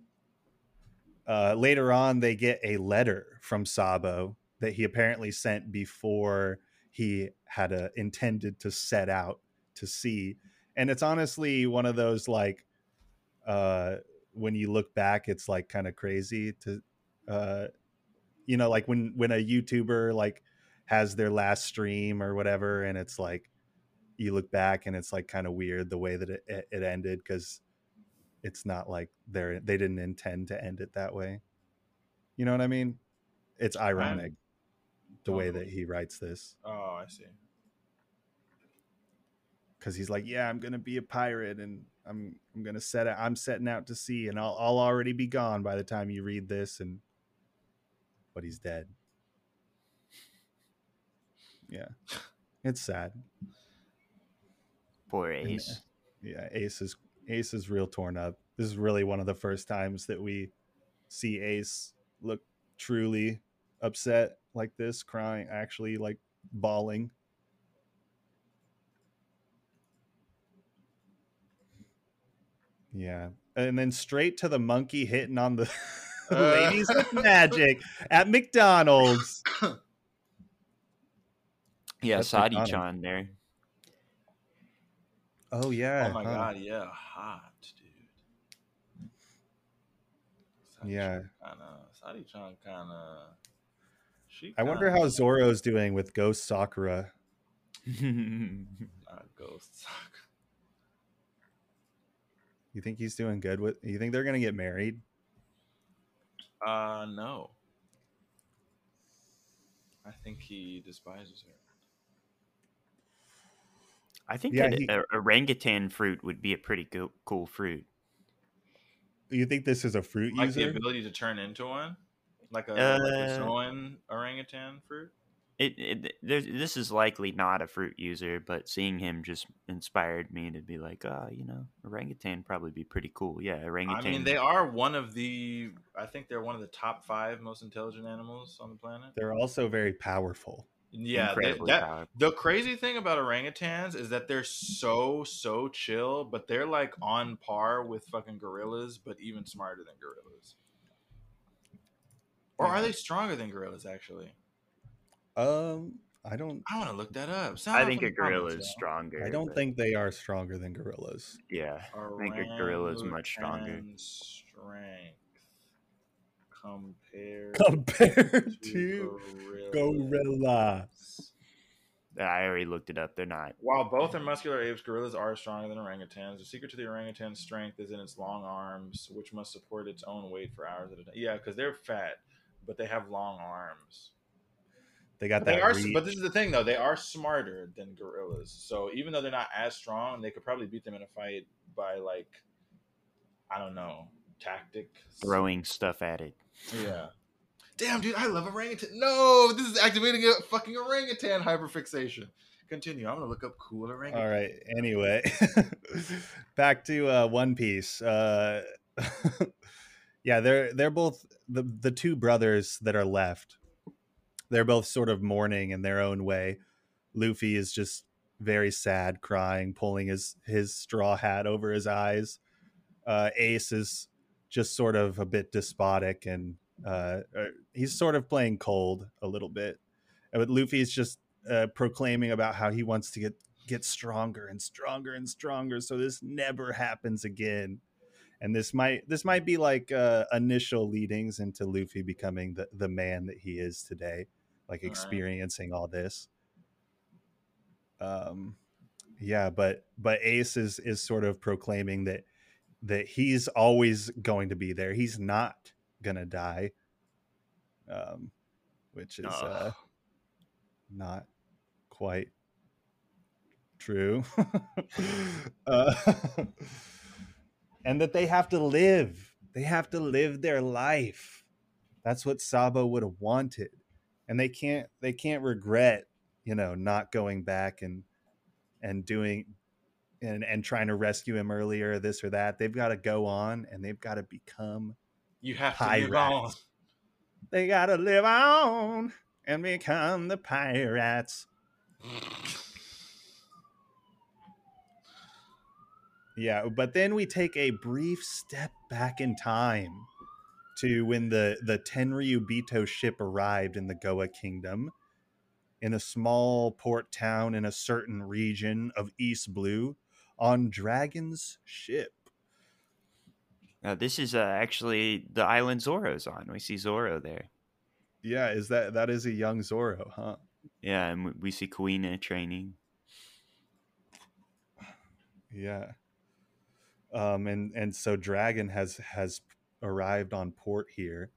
Uh, later on, they get a letter from Sabo that he apparently sent before he had uh, intended to set out to sea, and it's honestly one of those like, uh, when you look back, it's like kind of crazy to, uh, you know, like when when a YouTuber like has their last stream or whatever and it's like you look back and it's like kind of weird the way that it, it, ended because it's not like they're they didn't intend to end it that way. You know what i mean? It's ironic the way that uh-huh. he writes this. Oh, I see. because he's like yeah i'm gonna be a pirate and i'm i'm gonna set out i'm setting out to sea and i'll, I'll already be gone by the time you read this and but he's dead yeah. It's sad. Poor And, uh, Ace. yeah ace is ace is real torn up. This is really one of the first times that we see ace look truly upset like this crying actually like bawling. Yeah. And then straight to the monkey hitting on the ladies with magic at mcdonald's Yeah, That's Sadi McDonald's. Chan there. Oh yeah. oh my huh. god, yeah, hot, dude. Yeah. Kind of. Sadi-chan kind of. She. I wonder how Zoro's doing with Ghost Sakura. Not ghost Sakura. You think he's doing good with? You think they're gonna get married? Uh, no. I think he despises her. I think Yeah, that he- a, orangutan fruit would be a pretty go- cool fruit. You think this is a fruit user? Like the ability to turn into one, like a, like Uh, a Zoan orangutan fruit. It, it there's, this is likely not a fruit user, but seeing him just inspired me to be like, ah, you know, orangutan probably be pretty cool. Yeah, orangutan. I mean, they are one of the. I think they're one of the top five most intelligent animals on the planet. They're also very powerful. Yeah, they, that, powerful. the crazy thing about orangutans is that they're so so chill, but they're like on par with fucking gorillas, but even smarter than gorillas. Or are they stronger than gorillas? Actually, Um, I don't. I want to look that up. Sound I think a gorilla is y'all. stronger. I don't but think they are stronger than gorillas. Yeah, I think a gorilla is much stronger. Strength compared Compared to to gorillas. gorilla. I already looked it up. They're not. While both are muscular apes, gorillas are stronger than orangutans. The secret to the orangutan's strength is in its long arms, which must support its own weight for hours at a time. Yeah, because they're fat, but they have long arms. They got But, that. they are, reach. but this is the thing, though. They are smarter than gorillas. So even though they're not as strong, they could probably beat them in a fight by, like, I don't know, tactics. throwing stuff at it. Yeah. Damn, dude, I love orangutan. No, this is activating a fucking orangutan hyperfixation. Continue. I'm gonna look up cool orangutan. All right. Anyway, back to uh, One Piece. Uh, yeah, they're they're both the the two brothers that are left. They're both sort of mourning in their own way. Luffy is just very sad, crying, pulling his his straw hat over his eyes. Uh, Ace is just sort of a bit despotic, and uh, uh, he's sort of playing cold a little bit. But Luffy is just uh, proclaiming about how he wants to get get stronger and stronger and stronger so this never happens again and this might this might be like uh initial leadings into luffy becoming the the man that he is today like All right. experiencing all this um yeah but but ace is is sort of proclaiming that that he's always going to be there he's not gonna die um which is uh not quite true. uh, and that they have to live. They have to live their life. That's what Sabo would have wanted. And they can't they can't regret, you know, not going back and and doing and and trying to rescue him earlier, this or that. They've got to go on and they've got to become You have to live on. They got to live on and become the pirates. Yeah, but then we take a brief step back in time to when the the Tenryubito ship arrived in the Goa Kingdom in a small port town in a certain region of East Blue on Dragon's ship. Now, this is uh, actually the island Zoro's on. We see Zoro there. Yeah, is that that is a young Zoro, huh? Yeah, and we- see Kuina training. Yeah. Um and and so Dragon has has arrived on port here.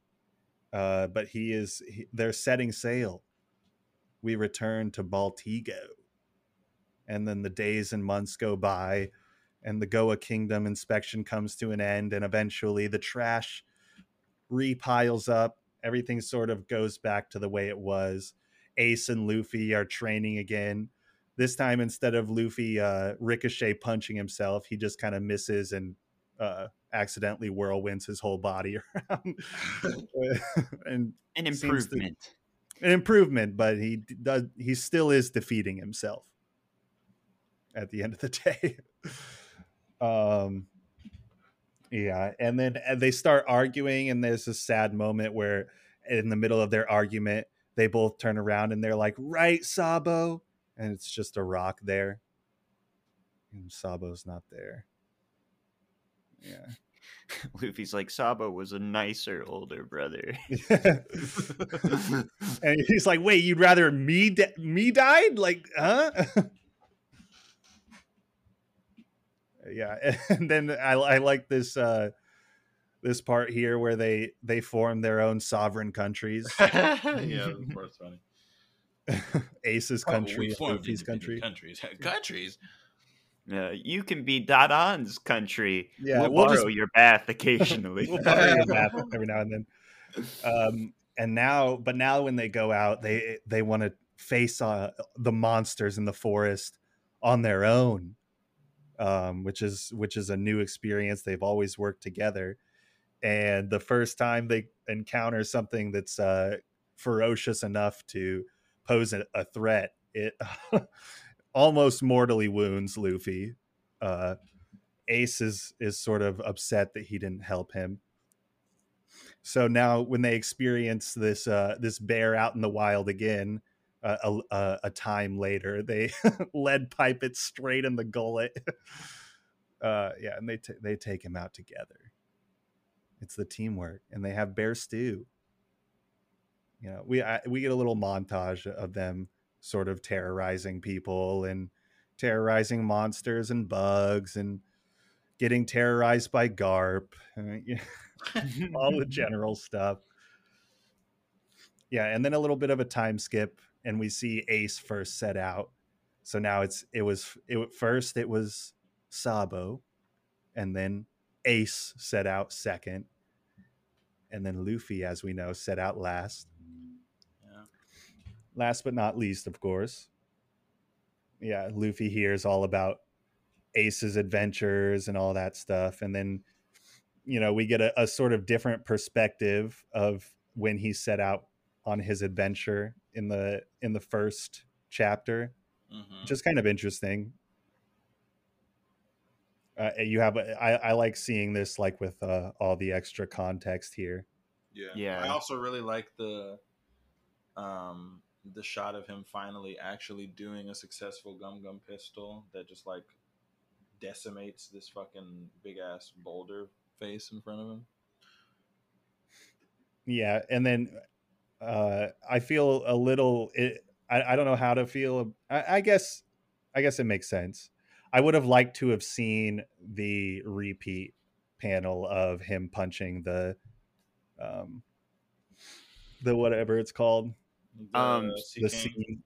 Uh but he is he, they're setting sail. We return to Baltigo. And then the days and months go by and the Goa Kingdom inspection comes to an end and eventually the trash repiles up. Everything sort of goes back to the way it was. Ace and Luffy are training again this time instead of Luffy uh, ricochet punching himself, he just kind of misses and uh, accidentally whirlwinds his whole body around. and An Seems to- improvement. an improvement, but he does he still is defeating himself at the end of the day. um yeah, and then they start arguing and there's this sad moment where in the middle of their argument they both turn around and they're like, "Right, Sabo?" And it's just a rock there. And Sabo's not there. Yeah. Luffy's like Sabo was a nicer older brother. and he's like, "Wait, you'd rather me di- me died? Like, huh?" Yeah, and then I, I like this uh this part here where they they form their own sovereign countries. yeah, that's funny. Ace's Oh, country, formed Luffy's country. Countries. countries. Uh, you can be Dadan's country. Yeah, we'll, we'll borrow just- your bath occasionally. we'll borrow your map every now and then. Um, and now, but now when they go out, they they want to face uh, the monsters in the forest on their own, um, which is which is a new experience. They've always worked together, and the first time they encounter something that's uh, ferocious enough to pose a, a threat, it almost mortally wounds Luffy. Uh, Ace is is sort of upset that he didn't help him. So now, when they experience this uh, this bear out in the wild again, a, a, a time later, they lead pipe it straight in the gullet. uh, yeah, and they t- they take him out together. It's the teamwork, and they have bear stew. You know, we I, we get a little montage of them sort of terrorizing people and terrorizing monsters and bugs and getting terrorized by Garp. uh, all the general stuff. Yeah, and then a little bit of a time skip, and we see Ace first set out. So now it's it was it first it was Sabo, and then Ace set out second, and then Luffy, as we know, set out last. Yeah. Last but not least, of course. Yeah, Luffy hears all about Ace's adventures and all that stuff, and then you know we get a, a sort of different perspective of when he set out on his adventure in the in the first chapter Mhm. which is kind of interesting uh, you have I, I like seeing this like with uh, all the extra context here Yeah. Yeah. I also really like the um the shot of him finally actually doing a successful gum gum pistol that just like decimates this fucking big ass boulder face in front of him. yeah and then uh i feel a little it, I, I don't know how to feel I, I guess i guess it makes sense i would have liked to have seen the repeat panel of him punching the um the whatever it's called The Um, Sea the King. sea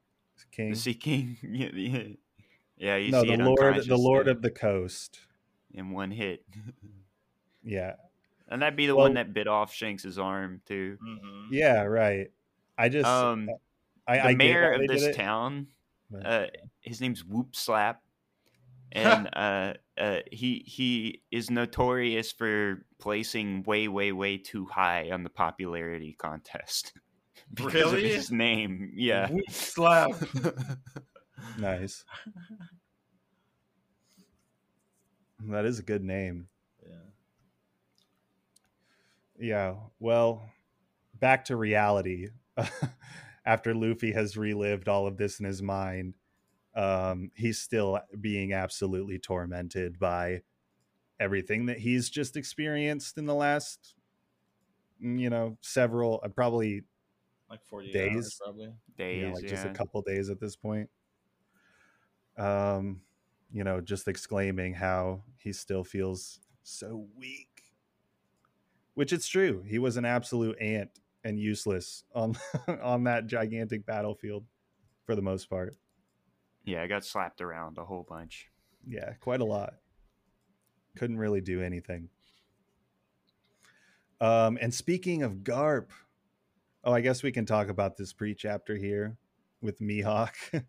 king The Sea King. yeah, yeah. yeah, you no see the lord the lord of the coast in one hit. yeah and that'd be the Well- one that bit off Shanks's arm too. Mhm. yeah right i just Um, I, the I mayor of this town, uh, his name's Woop Slap, and uh, uh, he he is notorious for placing way way way too high on the popularity contest because Really? of his name. Yeah. Woop Slap. nice that is a good name yeah. Yeah. Well, back to reality. After Luffy has relived all of this in his mind, um, he's still being absolutely tormented by everything that he's just experienced in the last, mm, you know, several, uh, probably Like 48 Days. hours probably. Days, you know, like just a couple days at this point. Um, you know, just exclaiming how he still feels so weak. Which it's true. He was an absolute ant and useless on on that gigantic battlefield for the most part. Yeah, I got slapped around a whole bunch. Yeah, quite a lot. Couldn't really do anything. Um, and speaking of Garp, oh, I guess we can talk about this pre-chapter here with Mihawk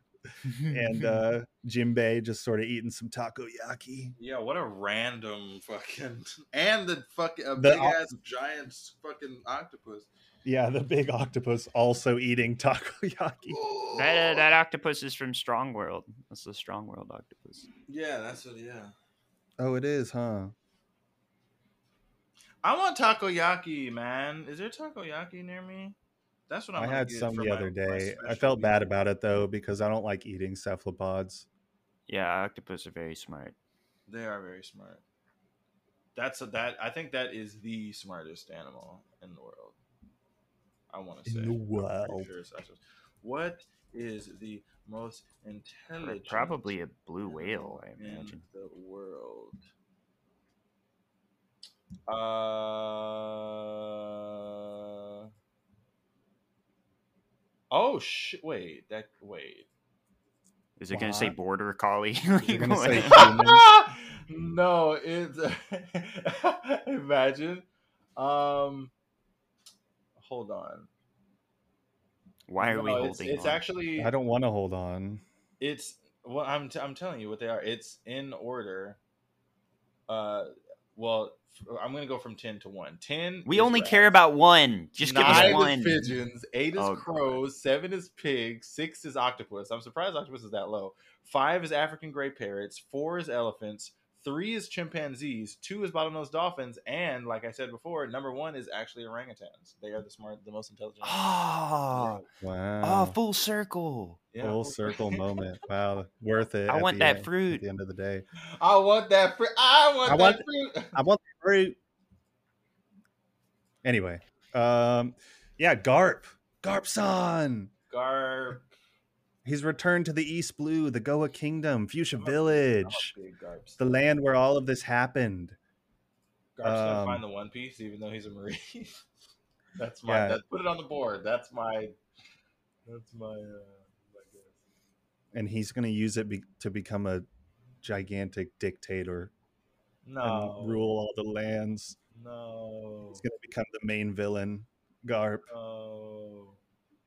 and uh Jimbei just sort of eating some takoyaki. Yeah, what a random fucking and the fucking a The big oc- ass giant fucking octopus. Yeah, the big octopus also eating takoyaki. that, uh, that octopus is from Strong World. That's the Strong World octopus. Yeah, that's what. Yeah, Oh, it is, huh? I want takoyaki, man. Is there takoyaki near me? That's what I'm I had get some the other day. I felt bad about it though because I don't like eating cephalopods. Yeah, octopus are very smart. They are very smart. That's a, that. I think that is the smartest animal in the world. I want to say In the world. sure. What is the most intelligent? Probably a blue whale, I in imagine. the world. Uh. Oh shit! Wait, that wait. Is it going to say border collie? it say no, it's imagine. Um, hold on. Why are No, we it's, holding It's on? actually I don't want to hold on. it's well. I'm t- I'm telling you what they are. It's in order. Uh, well, f- I'm gonna go from ten to one. Ten. we is only rats. care about one. Just give Nine us one. is pigeons, eight is Oh, God. crows, seven is pigs, six is octopus. I'm surprised octopus is that low. Five is African gray parrots, four is elephants, three is chimpanzees, two is bottlenose dolphins, and like I said before, number one is actually orangutans. They are the smart, the most intelligent. Oh, Wow. oh, full circle. Yeah. Full circle moment. Wow, worth it. I want that end- fruit. At the end of the day, I want that fruit. I want I that want- fruit. I want the fruit. Anyway, um, yeah, Garp, Garpson. Garp. He's returned to the East Blue, the Goa Kingdom, Fuchsia I'm Village, I'm a big Garps. the land where all of this happened. Garp's gonna um, find the One Piece, even though he's a Marine. that's my. Yeah. That, put it on the board. That's my. That's my. Uh, my guess. and he's going to use it be- to become a gigantic dictator No. and rule all the lands. No. He's going to become the main villain, Garp. No.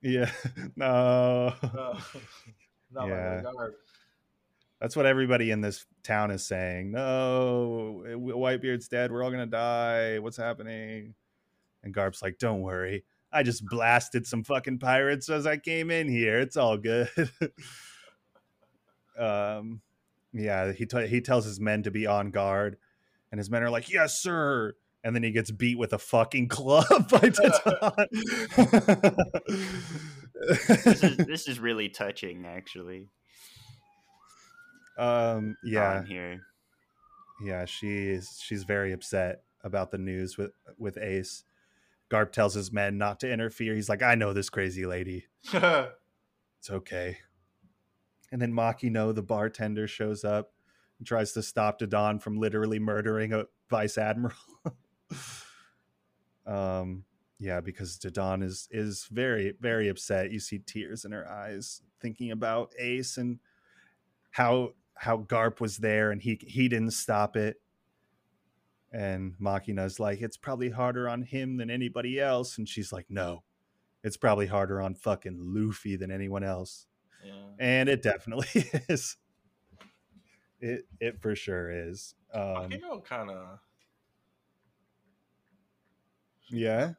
Yeah, no. No. Not Yeah. Garp. That's what everybody in this town is saying. No, Whitebeard's dead. We're all going to die. What's happening? And Garp's like, don't worry. I just blasted some fucking pirates as I came in here. It's all good. um, yeah, he t- he tells his men to be on guard, and his men are like, "Yes, sir." And then he gets beat with a fucking club by Dadan. This is this is really touching, actually. um, yeah, here. yeah, she's she's very upset about the news with with Ace. Garp tells his men not to interfere. He's like, "I know this crazy lady. It's okay." And then Makino, the bartender, shows up and tries to stop Dadan from literally murdering a vice admiral. um, yeah, because Dadan is is very very upset. You see tears in her eyes, thinking about Ace and how how Garp was there and he he didn't stop it. And Makino's like, it's probably harder on him than anybody else. And she's like, no, it's probably harder on fucking Luffy than anyone else. yeah. And it definitely is. It it for sure is. Um, Akino kind of. yeah,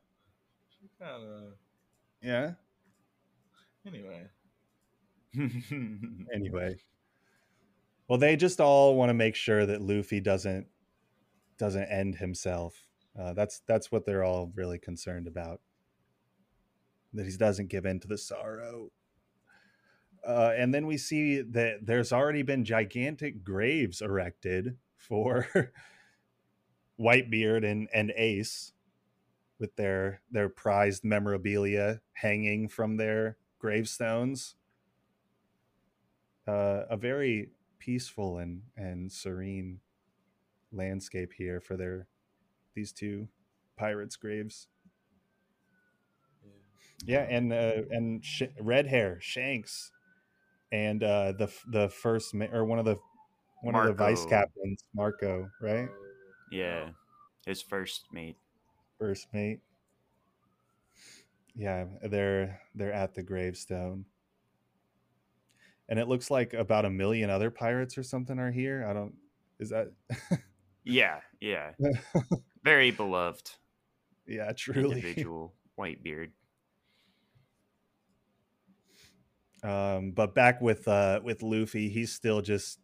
Kind of. yeah. Anyway. Anyway, well, they just all want to make sure that Luffy doesn't doesn't end himself. Uh, that's that's what they're all really concerned about. That he doesn't give in to the sorrow. Uh, and then we see that there's already been gigantic graves erected for Whitebeard and and Ace, with their their prized memorabilia hanging from their gravestones. Uh, a very peaceful and and serene landscape here for their these two pirates' graves. Yeah, and uh, and sh- red hair Shanks, and uh, the the first ma- or one of the one of the vice captains Marco, right? yeah, his first mate. First mate. Yeah, they're they're at the gravestone. And it looks like about a million other pirates or something are here. I don't is that Yeah, yeah, very beloved yeah, truly. individual, Whitebeard. Um, but back with uh with Luffy, he's still just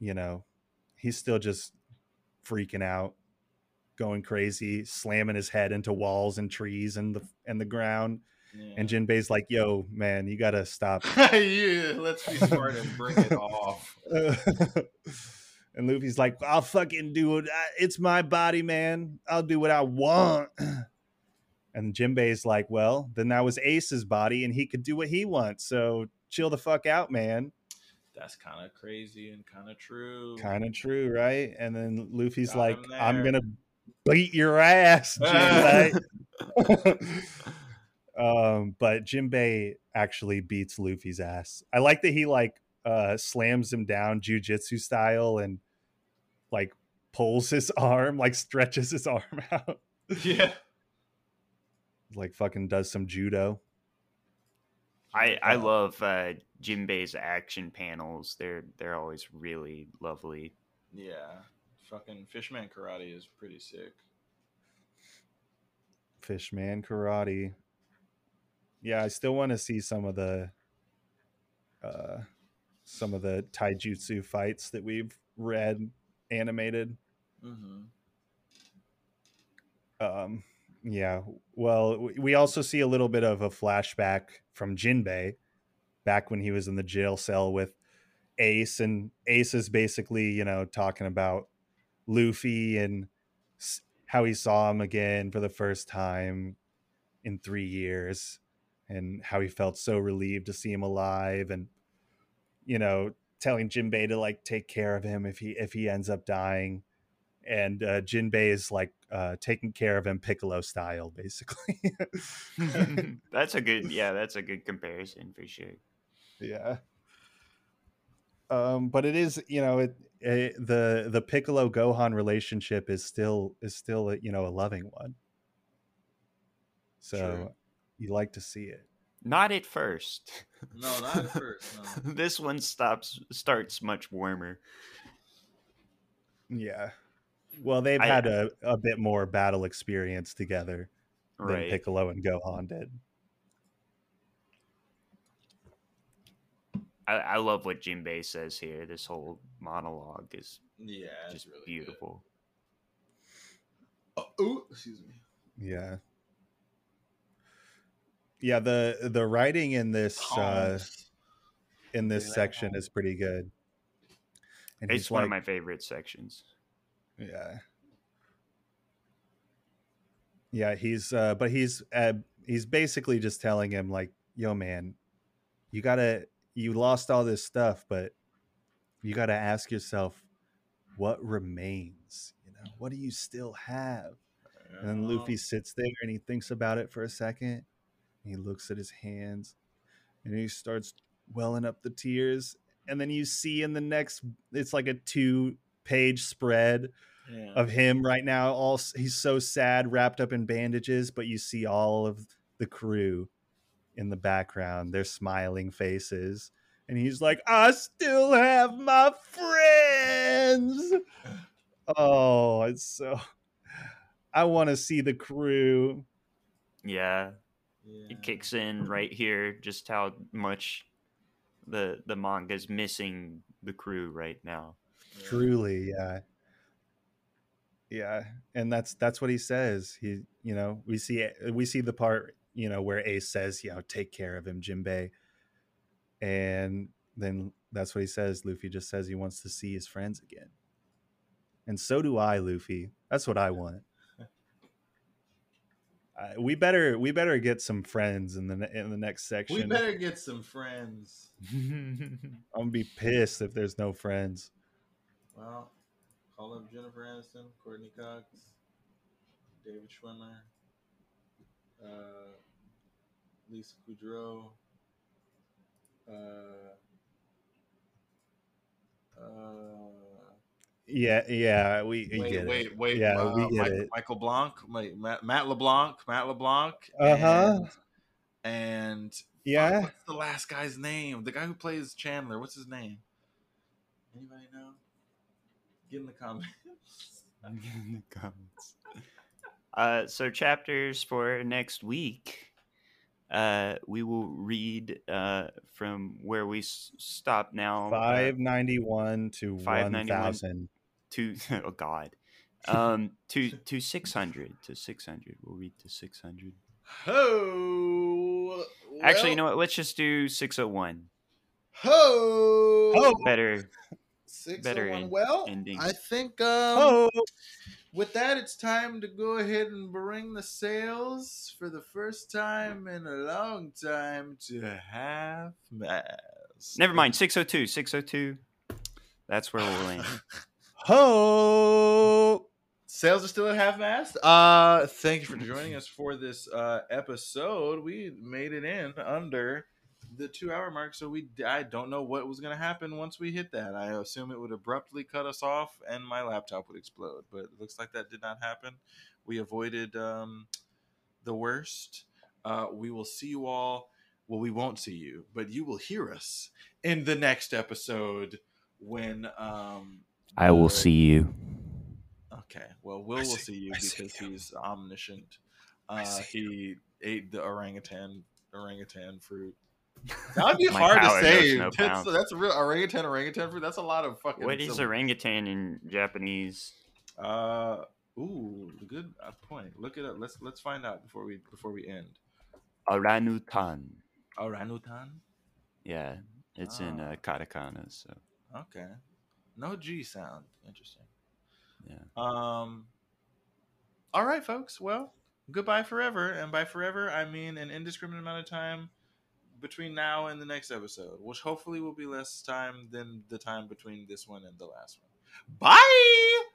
you know, he's still just freaking out, going crazy, slamming his head into walls and trees and the and the ground. And Jinbei's like, "Yo, man, you gotta stop." yeah, let's be smart and bring it off. and Luffy's like, "I'll fucking do it. It's my body, man. I'll do what I want." And Jinbei's like, "Well, then that was Ace's body, and he could do what he wants. So chill the fuck out, man." That's kind of crazy and kind of true. Kind of true, right? And then Luffy's Got like, "I'm gonna beat your ass, Jinbei." um, but Jinbei actually beats Luffy's ass. I like that he like uh slams him down jujitsu style and like pulls his arm, like stretches his arm out, Yeah. Like fucking does some judo. I I Uh, love uh, Jinbei's action panels. They're they're always really lovely. Yeah. Fucking Fishman Karate is pretty sick. Fishman karate. Yeah, I still want to see some of the uh some of the taijutsu fights that we've read animated. Mm-hmm. Um yeah, well, we also see a little bit of a flashback from Jinbei back when he was in the jail cell with Ace and Ace is basically, you know, talking about Luffy and how he saw him again for the first time in 3 years and how he felt so relieved to see him alive and you know, telling Jinbei to like take care of him if he if he ends up dying and uh, Jinbei is like uh, taking care of him Piccolo style, basically. that's a good yeah, that's a good comparison for sure. yeah. Um, but it is, you know, it, it the the Piccolo Gohan relationship is still is still you know a loving one. So True. you like to see it. Not at first. No, not at first. No. this one stops starts much warmer. Yeah. Well, they've I- had a, a bit more battle experience together than Piccolo and Gohan did. I, I love what Jinbei says here. This whole monologue is Yeah, it's just really beautiful. Good. Oh, ooh, excuse me. Yeah. Yeah, the the writing in this uh in this Yeah. section is pretty good. And It's one like, of my favorite sections. Yeah. Yeah, he's uh but he's uh he's basically just telling him like, "Yo man, you got to you lost all this stuff, but you got to ask yourself what remains, you know? What do you still have?" And then Luffy sits there and he thinks about it for a second. He looks at his hands and he starts welling up the tears. And then you see in the next, it's like a two page spread Yeah. of him right now. All he's so sad, wrapped up in bandages, but you see all of the crew in the background, their smiling faces. And he's like, I still have my friends. Oh, it's so. I want to see the crew. Yeah, yeah. it kicks in right here. Just how much the the manga's missing the crew right now. Yeah. Truly, yeah. Yeah, and that's that's what he says. He, you know, we see we see the part, you know, where Ace says, you know, take care of him, Jinbei. And then that's what he says. Luffy just says he wants to see his friends again. And so do I, Luffy. That's what I want. Uh, we better we better get some friends in the in the next section. We better get some friends. I'm gonna be pissed if there's no friends. Well, call up Jennifer Aniston, Courteney Cox, David Schwimmer, uh, Lisa Kudrow, uh, uh, Yeah, yeah, we, we wait, get wait, it. wait, Yeah, uh, we get Mike- it. Michael Blanc, Matt, Matt LeBlanc, Matt LeBlanc, Uh-huh. and, and Yeah. what's the last guy's name? The guy who plays Chandler. What's his name? Anybody know? Get in the comments. I'm in the comments. Uh, so chapters for next week, uh, we will read uh, from where we s- stop now. uh, Five ninety one to 591. thousand. to oh god, um, to to six hundred to six hundred. We'll read to six hundred. Ho! Well, Actually, you know what? Let's just do 601. Ho! Oh. Better. Six better oh one. Well, ending. I think um, Oh, with that, it's time to go ahead and bring the sails for the first time in a long time to half mast. Never mind. 602. 602. That's where we'll land. ho. Sails are still at half mast. Uh, thank you for joining us for this uh episode. We made it in under the two hour mark, so we I don't know what was gonna happen once we hit that. I assume it would abruptly cut us off and my laptop would explode, but it looks like that did not happen. We avoided um the worst. Uh, we will see you all. Well, we won't see you, but you will hear us in the next episode when um I will the- see you. Okay. Well, Will I will see- see you I see because you. he's omniscient. I Uh, see he ate the orangutan orangutan fruit. That would be hard to say. no that's, that's a real orangutan orangutan fruit. That's a lot of fucking. What is orangutan in Japanese? Uh, ooh, good uh, point. Look it up. Let's let's find out before we before we end. Orangutan. Orangutan. Yeah, it's in Ah. uh, katakana. So Okay. No G sound. Interesting. yeah. Um. All right, folks. Well, goodbye forever, and by forever I mean an indiscriminate amount of time between now and the next episode, which hopefully will be less time than the time between this one and the last one. Bye.